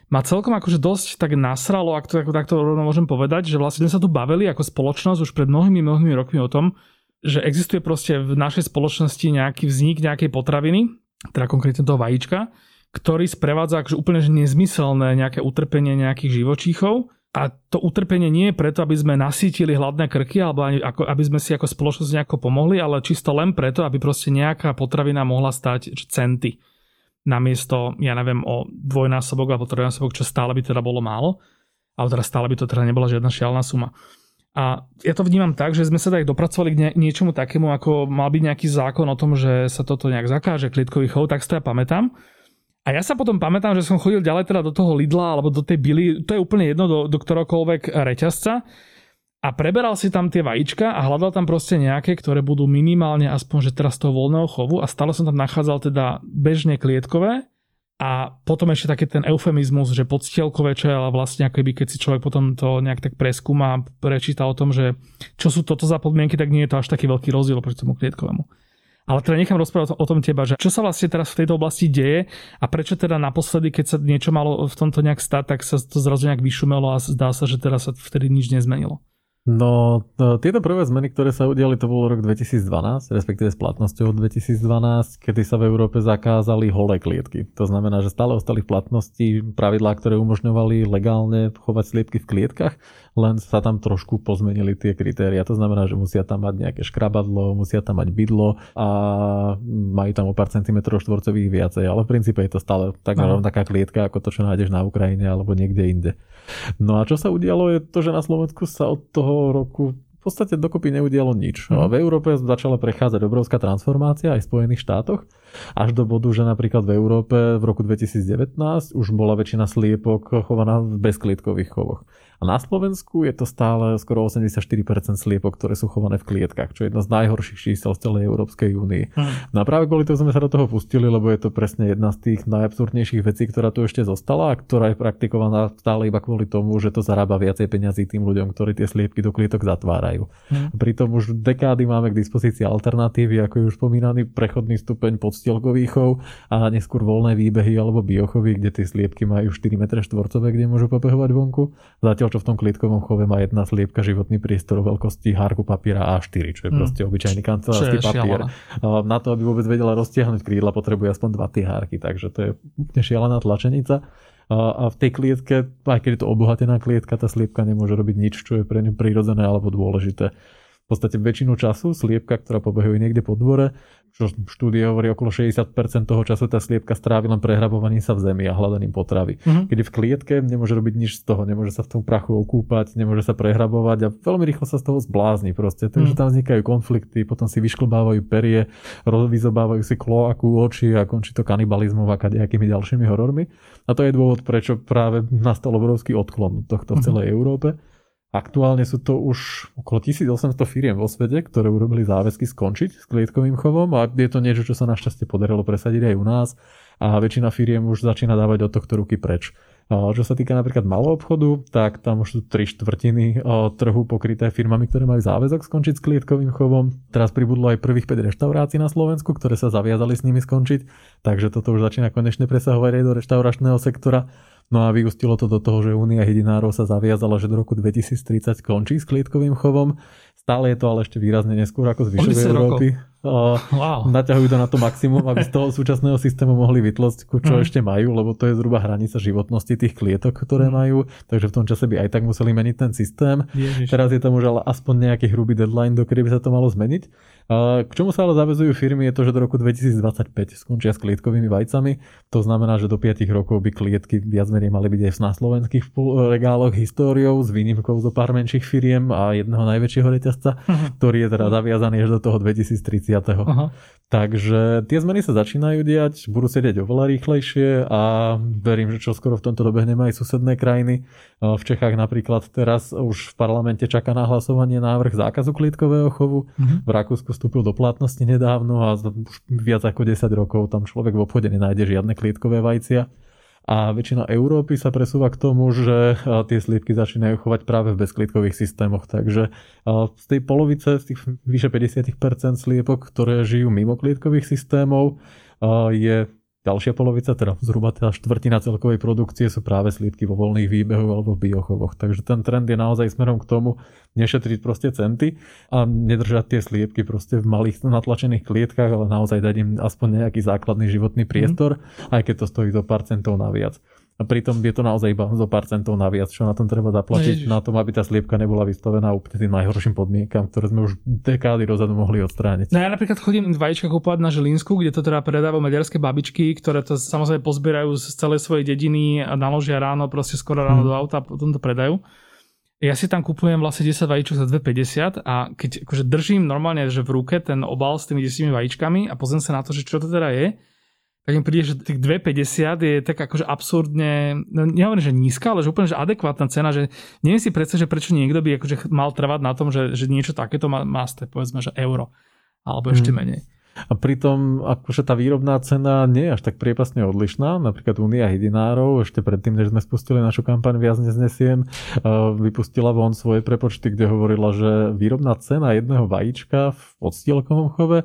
ma celkom akože dosť tak nasralo, ak to ako takto rovno môžem povedať, že vlastne sa tu bavili ako spoločnosť už pred mnohými, mnohými rokmi o tom, že existuje proste v našej spoločnosti nejaký vznik nejakej potraviny, teda konkrétne toho vajíčka, ktorý sprevádza akože úplne že nezmyselné nejaké utrpenie nejakých živočíchov, A to utrpenie nie je preto, aby sme nasítili hladné krky, alebo ani ako, aby sme si ako spoločnosť nejako pomohli, ale čisto len preto, aby proste nejaká potravina mohla stať centy. Namiesto, ja neviem, o dvojnásobok alebo trojnásobok, čo stále by teda bolo málo. Ale teda stále by to teda nebola žiadna šialná suma. A ja to vnímam tak, že sme sa tak dopracovali k niečomu takému, ako mal byť nejaký zákon o tom, že sa toto nejak zakáže, klietkový chov, tak si to ja pamätám. A ja sa potom pamätám, že som chodil ďalej teda do toho Lidla alebo do tej Billy, to je úplne jedno, do, do ktorokoľvek reťazca. A preberal si tam tie vajíčka a hľadal tam proste nejaké, ktoré budú minimálne aspoň, že teraz toho voľného chovu. A stále som tam nachádzal teda bežne klietkové a potom ešte taký ten eufemizmus, že podstielkové, ale vlastne ako by keď si človek potom to nejak tak preskúma a prečíta o tom, že čo sú toto za podmienky, tak nie je to až taký veľký rozdiel proti tomu klietkovému. Ale teda nechám rozprávať o tom teba, že čo sa vlastne teraz v tejto oblasti deje a prečo teda naposledy, keď sa niečo malo v tomto nejak stať, tak sa to zrazu nejak vyšumelo a zdá sa, že teraz sa vtedy nič nezmenilo. No, tieto prvé zmeny, ktoré sa udiali, to bol rok 2012, respektíve s platnosťou 2012, kedy sa v Európe zakázali holé klietky. To znamená, že stále ostali v platnosti pravidlá, ktoré umožňovali legálne chovať sliepky v klietkach, len sa tam trošku pozmenili tie kritéria. To znamená, že musia tam mať nejaké škrabadlo, musia tam mať bydlo a majú tam o pár centimetrov štvorcových viacej, ale v princípe je to stále tak taká klietka, ako to, čo nájdeš na Ukrajine alebo niekde inde. No a čo sa udialo je to, že na Slovensku sa od toho roku v podstate dokopy neudialo nič. Mm. V Európe začala prechádzať obrovská transformácia aj v Spojených štátoch, až do bodu, že napríklad v Európe v roku 2019 už bola väčšina sliepok chovaná v bezklietkových chovoch. A na Slovensku je to stále skoro 84% sliepok, ktoré sú chované v klietkach, čo je jedno z najhorších čísel z celej Európskej únii. Hmm. No a práve kvôli tomu sme sa do toho pustili, lebo je to presne jedna z tých najabsurdnejších vecí, ktorá tu ešte zostala a ktorá je praktikovaná stále iba kvôli tomu, že to zarába viacej peňazí tým ľuďom, ktorí tie sliepky do klietok zatvárajú. Hmm. Pritom už dekády máme k dispozícii alternatívy, ako je už spomínaný prechodný stupeň podstielkových chov a neskôr voľné výbehy alebo biochovy, kde tie sliepky majú 4 m štvorcové, kde môžu pobehovať vonku. Zatiaľ čo v tom klitkovom chove má jedna sliepka životný priestor o veľkosti hárku papiera A4, čo je mm. proste obyčajný kancelársky papier. Šialená. Na to, aby vôbec vedela roztiahnuť krídla, potrebuje aspoň dva tie hárky, takže to je úplne šialená tlačenica. A v tej klietke, aj keď je to obohatená klietka, tá sliepka nemôže robiť nič, čo je pre ňu prirodzené alebo dôležité podstate väčšinu času sliepka, ktorá pobehuje niekde po dvore, čo štúdie hovorí okolo 60% toho času tá sliepka strávi len prehrabovaním sa v zemi a hľadaním potravy. Uh-huh. Keď v klietke nemôže robiť nič z toho, nemôže sa v tom prachu okúpať, nemôže sa prehrabovať a veľmi rýchlo sa z toho zblázni proste. Takže uh-huh. tam vznikajú konflikty, potom si vyšklbávajú perie, vyzobávajú si kloaku, oči a končí to kanibalizmom a nejakými ďalšími horormi. A to je dôvod, prečo práve nastal obrovský odklon tohto v mhm. celej uh-huh. Európe. Aktuálne sú to už okolo 1800 firiem vo svete, ktoré urobili záväzky skončiť s klietkovým chovom a je to niečo, čo sa našťastie podarilo presadiť aj u nás a väčšina firiem už začína dávať od tohto ruky preč. Čo sa týka napríklad malého obchodu, tak tam už sú tri štvrtiny trhu pokryté firmami, ktoré majú záväzok skončiť s klietkovým chovom. Teraz pribudlo aj prvých 5 reštaurácií na Slovensku, ktoré sa zaviazali s nimi skončiť, takže toto už začína konečne presahovať aj do reštauračného sektora. No a vyústilo to do toho, že Únia jedinárov sa zaviazala, že do roku 2030 končí s klietkovým chovom. Stále je to ale ešte výrazne neskôr ako zvyšok Európy. Uh, wow. Naťahujú to na to maximum, aby z (laughs) toho súčasného systému mohli vytlosť, čo mm. ešte majú, lebo to je zhruba hranica životnosti tých klietok, ktoré mm. majú. Takže v tom čase by aj tak museli meniť ten systém. Ježiš. Teraz je tam už ale aspoň nejaký hrubý deadline, do kedy by sa to malo zmeniť. K čomu sa ale zavezujú firmy je to, že do roku 2025 skončia s klietkovými vajcami. To znamená, že do 5 rokov by klietky viac menej mali byť aj na slovenských regáloch históriou s výnimkou zo pár menších firiem a jedného najväčšieho reťazca, uh-huh. ktorý je teda zaviazaný až do toho 2030. Uh-huh. Takže tie zmeny sa začínajú diať, budú sa diať oveľa rýchlejšie a verím, že čo skoro v tomto dobehneme aj susedné krajiny. V Čechách napríklad teraz už v parlamente čaká na hlasovanie návrh zákazu klietkového chovu. Uh-huh. V Rakúsku vstúpil do platnosti nedávno a už viac ako 10 rokov tam človek v obchode nenájde žiadne klietkové vajcia. A väčšina Európy sa presúva k tomu, že tie sliepky začínajú chovať práve v bezklítkových systémoch. Takže z tej polovice, z tých vyše 50% sliepok, ktoré žijú mimo klietkových systémov, je Ďalšia polovica, teda zhruba teda štvrtina celkovej produkcie sú práve slípky vo voľných výbehoch alebo v biochovoch. Takže ten trend je naozaj smerom k tomu nešetriť proste centy a nedržať tie sliepky proste v malých natlačených klietkach, ale naozaj dať im aspoň nejaký základný životný priestor, mm. aj keď to stojí do pár centov naviac. A pritom je to naozaj iba zo pár centov naviac, čo na tom treba zaplatiť, no, na tom, aby tá sliepka nebola vystavená úplne tým najhorším podmienkam, ktoré sme už dekády dozadu mohli odstrániť. No ja napríklad chodím vajíčka kúpovať na Žilinsku, kde to teda predávajú maďarské babičky, ktoré to samozrejme pozbierajú z celej svojej dediny a naložia ráno, proste skoro ráno hmm. do auta a potom to predajú. Ja si tam kupujem vlastne 10 vajíčok za 2,50 a keď akože držím normálne že v ruke ten obal s tými 10 vajíčkami a pozriem sa na to, že čo to teda je, tak mi príde, že tých 2,50 je tak akože absurdne, no nehovorím, že nízka, ale že úplne že adekvátna cena, že neviem si predstaviť, že prečo niekto by akože mal trvať na tom, že, že niečo takéto má, má povedzme, že euro, alebo ešte mm. menej. A pritom akože tá výrobná cena nie je až tak priepasne odlišná. Napríklad Unia hydinárov, ešte predtým, než sme spustili našu kampaň Viac neznesiem, vypustila von svoje prepočty, kde hovorila, že výrobná cena jedného vajíčka v odstielkovom chove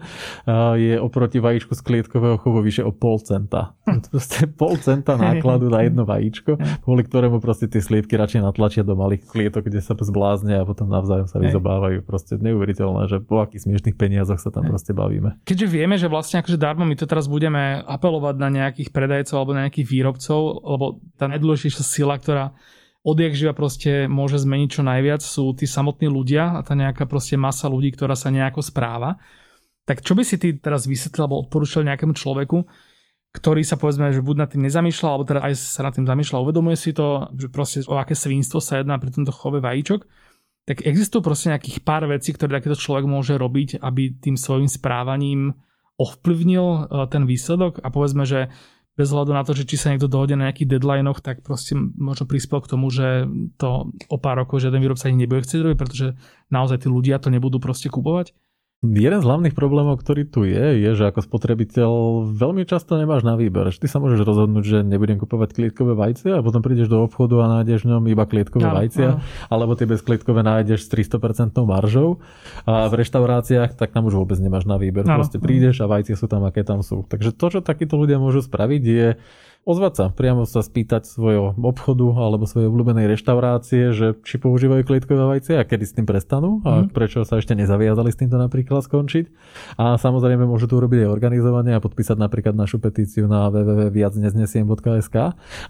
je oproti vajíčku z klietkového chovu vyše o pol centa. (laughs) Proste pol centa nákladu na jedno vajíčko, kvôli ktorému proste tie sliepky radšej natlačia do malých klietok, kde sa zbláznia a potom navzájom sa vyzobávajú. Proste neuveriteľné, že po akých smiešných peniazoch sa tam proste bavíme. Keď keďže vieme, že vlastne akože darmo my to teraz budeme apelovať na nejakých predajcov alebo na nejakých výrobcov, lebo tá najdôležitejšia sila, ktorá odjak živa proste môže zmeniť čo najviac, sú tí samotní ľudia a tá nejaká proste masa ľudí, ktorá sa nejako správa. Tak čo by si ty teraz vysvetlil alebo odporúčal nejakému človeku, ktorý sa povedzme, že buď nad tým nezamýšľal, alebo teda aj sa nad tým zamýšľal, uvedomuje si to, že proste o aké svinstvo sa jedná pri tomto chove vajíčok tak existujú proste nejakých pár vecí, ktoré takýto človek môže robiť, aby tým svojim správaním ovplyvnil e, ten výsledok a povedzme, že bez hľadu na to, že či sa niekto dohodne na nejakých deadlinech, tak proste možno prispel k tomu, že to o pár rokov žiaden výrobca ani nebude chcieť robiť, pretože naozaj tí ľudia to nebudú proste kupovať. Jeden z hlavných problémov, ktorý tu je, je, že ako spotrebiteľ veľmi často nemáš na výber. Ty sa môžeš rozhodnúť, že nebudem kupovať klietkové vajcia a potom prídeš do obchodu a nájdeš v ňom iba klietkové ja, vajcia, ja. alebo tie bezklietkové nájdeš s 300% maržou a v reštauráciách tak tam už vôbec nemáš na výber. Ja, Proste prídeš a vajcia sú tam, aké tam sú. Takže to, čo takíto ľudia môžu spraviť, je ozvať sa, priamo sa spýtať svojho obchodu alebo svojej obľúbenej reštaurácie, že či používajú klietkové vajce a kedy s tým prestanú a mm. prečo sa ešte nezaviazali s týmto napríklad skončiť. A samozrejme môžu to urobiť aj organizovanie a podpísať napríklad našu petíciu na www.viacneznesiem.sk,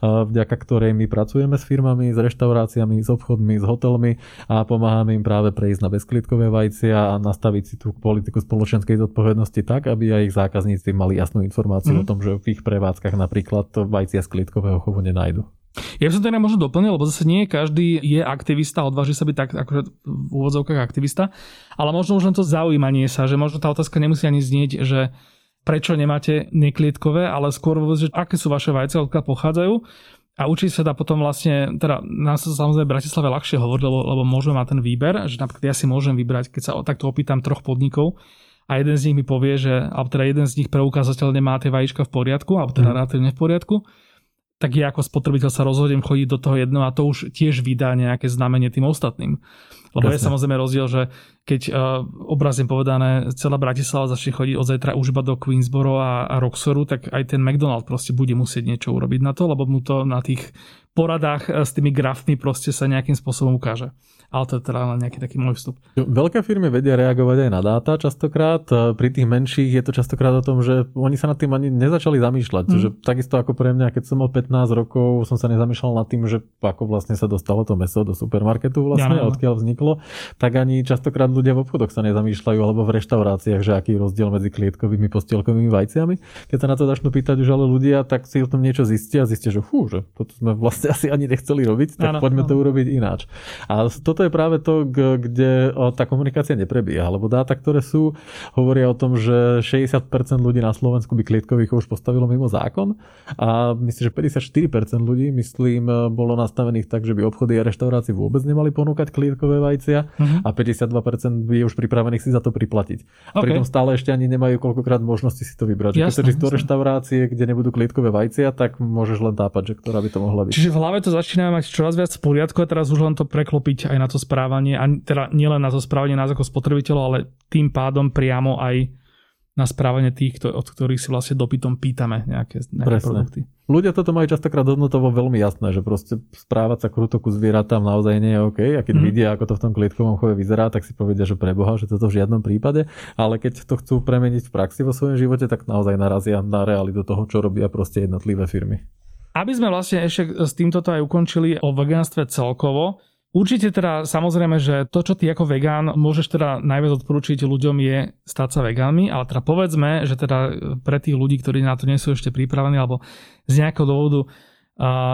vďaka ktorej my pracujeme s firmami, s reštauráciami, s obchodmi, s hotelmi a pomáhame im práve prejsť na bezklietkové vajcia a nastaviť si tú politiku spoločenskej zodpovednosti tak, aby aj ich zákazníci mali jasnú informáciu mm. o tom, že v ich prevádzkach napríklad vajcia z klietkového chovu nenajdu. Ja by som inak možno doplnil, lebo zase nie každý je aktivista, odváži sa byť tak akože v úvodzovkách aktivista, ale možno už len to zaujímanie sa, že možno tá otázka nemusí ani znieť, že prečo nemáte neklietkové, ale skôr vôbec, že aké sú vaše vajce, odkiaľ pochádzajú. A učiť sa dá potom vlastne, teda nás sa samozrejme v Bratislave ľahšie hovoriť, lebo, lebo môžeme mať ten výber, že napríklad ja si môžem vybrať, keď sa takto opýtam troch podnikov, a jeden z nich mi povie, že, alebo teda jeden z nich preukázateľne má tie vajíčka v poriadku, alebo teda mm. relatívne v poriadku, tak ja ako spotrebiteľ sa rozhodnem chodiť do toho jedného a to už tiež vydá nejaké znamenie tým ostatným. Lebo Jasne. je samozrejme rozdiel, že keď uh, obrazne povedané celá Bratislava začne chodiť od zajtra už iba do Queensboro a, a Roxoru, tak aj ten McDonald proste bude musieť niečo urobiť na to, lebo mu to na tých poradách e, s tými grafmi proste sa nejakým spôsobom ukáže ale to je teda len nejaký taký môj vstup. Veľké firmy vedia reagovať aj na dáta častokrát. Pri tých menších je to častokrát o tom, že oni sa nad tým ani nezačali zamýšľať. Mm. Že takisto ako pre mňa, keď som mal 15 rokov, som sa nezamýšľal nad tým, že ako vlastne sa dostalo to meso do supermarketu vlastne, ja, no, odkiaľ vzniklo, tak ani častokrát ľudia v obchodoch sa nezamýšľajú alebo v reštauráciách, že aký je rozdiel medzi klietkovými postielkovými vajciami. Keď sa na to začnú pýtať už ale ľudia, tak si o tom niečo zistia a zistia, že fú, že toto sme vlastne (laughs) asi ani nechceli robiť, tak ano, poďme ano. to urobiť ináč. A to toto je práve to, kde tá komunikácia neprebieha, lebo dáta, ktoré sú, hovoria o tom, že 60% ľudí na Slovensku by klietkových už postavilo mimo zákon a myslím, že 54% ľudí, myslím, bolo nastavených tak, že by obchody a reštaurácie vôbec nemali ponúkať klietkové vajcia uh-huh. a 52% je už pripravených si za to priplatiť. Okay. Pritom stále ešte ani nemajú koľkokrát možnosti si to vybrať. Jasne, keď do reštaurácie, kde nebudú klietkové vajcia, tak môžeš len tápať, že ktorá by to mohla byť. Čiže v hlave to začína mať čoraz viac v poriadku a teraz už len to preklopiť aj na to správanie, a teda nielen na to správanie nás ako spotrebiteľov, ale tým pádom priamo aj na správanie tých, od ktorých si vlastne dopytom pýtame nejaké, nejaké produkty. Ľudia toto majú častokrát hodnotovo veľmi jasné, že proste správať sa kruto ku zvieratám naozaj nie je OK. A keď mm. vidia, ako to v tom klietkovom chove vyzerá, tak si povedia, že preboha, že toto v žiadnom prípade. Ale keď to chcú premeniť v praxi vo svojom živote, tak naozaj narazia na realitu toho, čo robia proste jednotlivé firmy. Aby sme vlastne ešte s týmto aj ukončili o vegánstve celkovo, Určite teda samozrejme, že to, čo ty ako vegán môžeš teda najviac odporúčiť ľuďom je stať sa vegánmi, ale teda povedzme, že teda pre tých ľudí, ktorí na to nie sú ešte pripravení alebo z nejakého dôvodu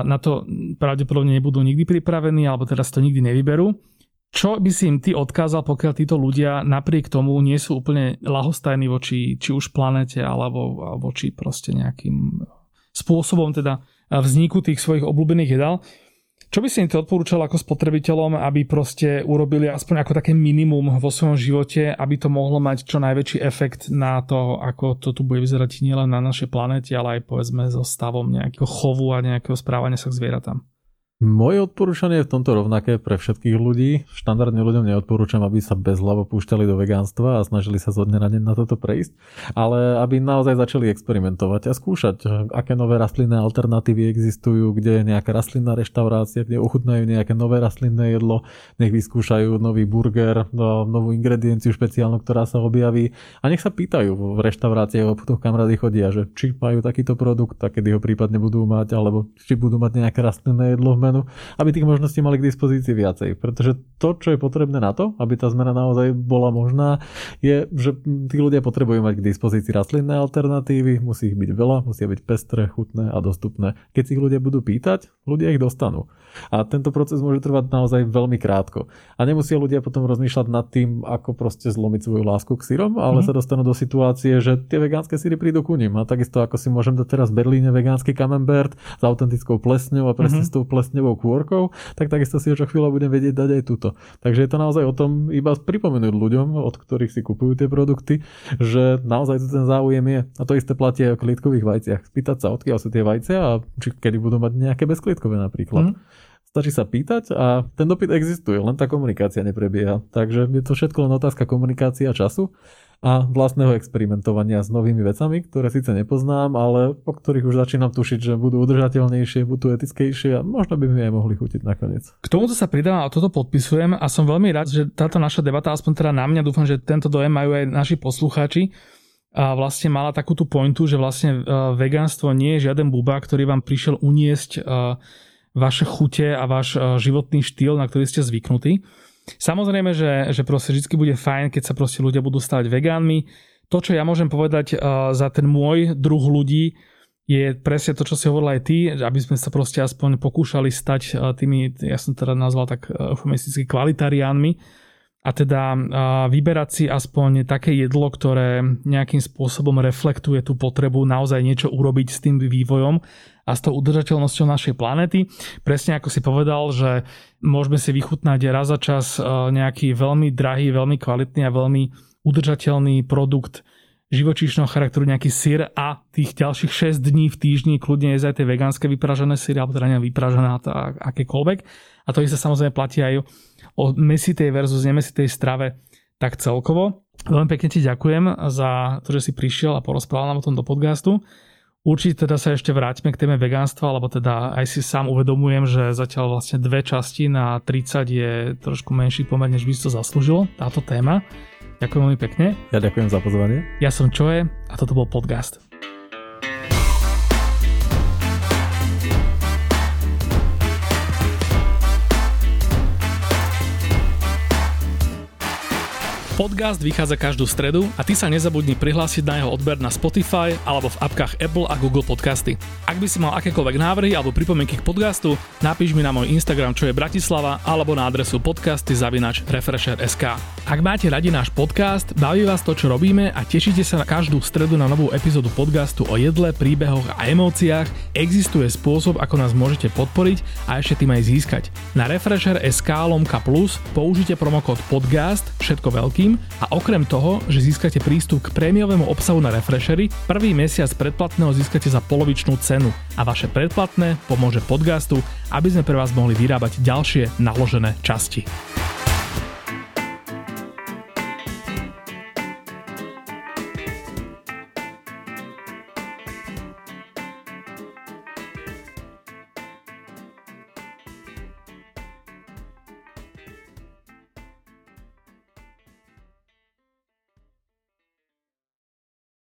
na to pravdepodobne nebudú nikdy pripravení alebo si to nikdy nevyberú, čo by si im ty odkázal, pokiaľ títo ľudia napriek tomu nie sú úplne lahostajní voči či už planete alebo voči proste nejakým spôsobom teda vzniku tých svojich obľúbených jedál. Čo by si im to odporúčal ako spotrebiteľom, aby proste urobili aspoň ako také minimum vo svojom živote, aby to mohlo mať čo najväčší efekt na to, ako to tu bude vyzerať nielen na našej planete, ale aj povedzme so stavom nejakého chovu a nejakého správania sa k zvieratám? Moje odporúčanie je v tomto rovnaké pre všetkých ľudí. Štandardne ľuďom neodporúčam, aby sa bez hlavo púšťali do vegánstva a snažili sa zo dňa na deň na toto prejsť, ale aby naozaj začali experimentovať a skúšať, aké nové rastlinné alternatívy existujú, kde je nejaká rastlinná reštaurácia, kde ochutnajú nejaké nové rastlinné jedlo, nech vyskúšajú nový burger, no, novú ingredienciu špeciálnu, ktorá sa objaví a nech sa pýtajú v reštauráciách, potom kam rady chodia, že či majú takýto produkt, tak kedy ho prípadne budú mať, alebo či budú mať nejaké rastlinné jedlo v zmenu, aby tých možností mali k dispozícii viacej. Pretože to, čo je potrebné na to, aby tá zmena naozaj bola možná, je, že tí ľudia potrebujú mať k dispozícii rastlinné alternatívy, musí ich byť veľa, musia byť pestré, chutné a dostupné. Keď si ich ľudia budú pýtať, ľudia ich dostanú. A tento proces môže trvať naozaj veľmi krátko. A nemusia ľudia potom rozmýšľať nad tým, ako proste zlomiť svoju lásku k sírom, ale mm. sa dostanú do situácie, že tie vegánske síry prídu ku nim. A takisto ako si môžem dať teraz v Berlíne vegánsky camembert s autentickou plesňou a presne mm-hmm. s tou plesňou plesnevou kôrkou, tak takisto si ho čo chvíľa budem vedieť dať aj túto. Takže je to naozaj o tom iba pripomenúť ľuďom, od ktorých si kupujú tie produkty, že naozaj to ten záujem je. A to isté platí aj o klitkových vajciach. Spýtať sa, odkiaľ sú tie vajcia a či kedy budú mať nejaké bezklietkové napríklad. Mm. Stačí sa pýtať a ten dopyt existuje, len tá komunikácia neprebieha. Takže je to všetko len otázka komunikácia času a vlastného experimentovania s novými vecami, ktoré síce nepoznám, ale po ktorých už začínam tušiť, že budú udržateľnejšie, budú etickejšie a možno by mi aj mohli chutiť nakoniec. K tomuto sa pridávam a toto podpisujem a som veľmi rád, že táto naša debata, aspoň teda na mňa, dúfam, že tento dojem majú aj naši poslucháči, a vlastne mala takú tú pointu, že vlastne uh, vegánstvo nie je žiaden buba, ktorý vám prišiel uniesť uh, vaše chute a váš uh, životný štýl, na ktorý ste zvyknutí Samozrejme, že, že proste vždy bude fajn, keď sa proste ľudia budú stavať vegánmi. To, čo ja môžem povedať uh, za ten môj druh ľudí, je presne to, čo si hovoril aj ty, aby sme sa proste aspoň pokúšali stať uh, tými, ja som teda nazval tak eufemisticky kvalitariánmi, a teda vyberať si aspoň také jedlo, ktoré nejakým spôsobom reflektuje tú potrebu naozaj niečo urobiť s tým vývojom a s tou udržateľnosťou našej planety. Presne ako si povedal, že môžeme si vychutnať raz za čas nejaký veľmi drahý, veľmi kvalitný a veľmi udržateľný produkt živočíšneho charakteru, nejaký syr a tých ďalších 6 dní v týždni kľudne jesť aj tie vegánske vypražené syry, alebo teda vypražené akékoľvek. A to sa samozrejme platí aj o mesitej versus nemesitej strave tak celkovo. Veľmi pekne ti ďakujem za to, že si prišiel a porozprával nám o tom do podcastu. Určite teda sa ešte vráťme k téme vegánstva, lebo teda aj si sám uvedomujem, že zatiaľ vlastne dve časti na 30 je trošku menší pomer, než by si to zaslúžil, táto téma. Ďakujem veľmi pekne. Ja ďakujem za pozvanie. Ja som Čoje a toto bol podcast. Podcast vychádza každú stredu a ty sa nezabudni prihlásiť na jeho odber na Spotify alebo v apkách Apple a Google Podcasty. Ak by si mal akékoľvek návrhy alebo pripomienky k podcastu, napíš mi na môj Instagram, čo je Bratislava, alebo na adresu podcasty zavinač Refresher.sk. Ak máte radi náš podcast, baví vás to, čo robíme a tešíte sa na každú stredu na novú epizódu podcastu o jedle, príbehoch a emóciách, existuje spôsob, ako nás môžete podporiť a ešte tým aj získať. Na Refresher.sk lomka plus použite promokód podcast, všetko veľký všetkým a okrem toho, že získate prístup k prémiovému obsahu na Refreshery, prvý mesiac predplatného získate za polovičnú cenu a vaše predplatné pomôže podcastu, aby sme pre vás mohli vyrábať ďalšie naložené časti.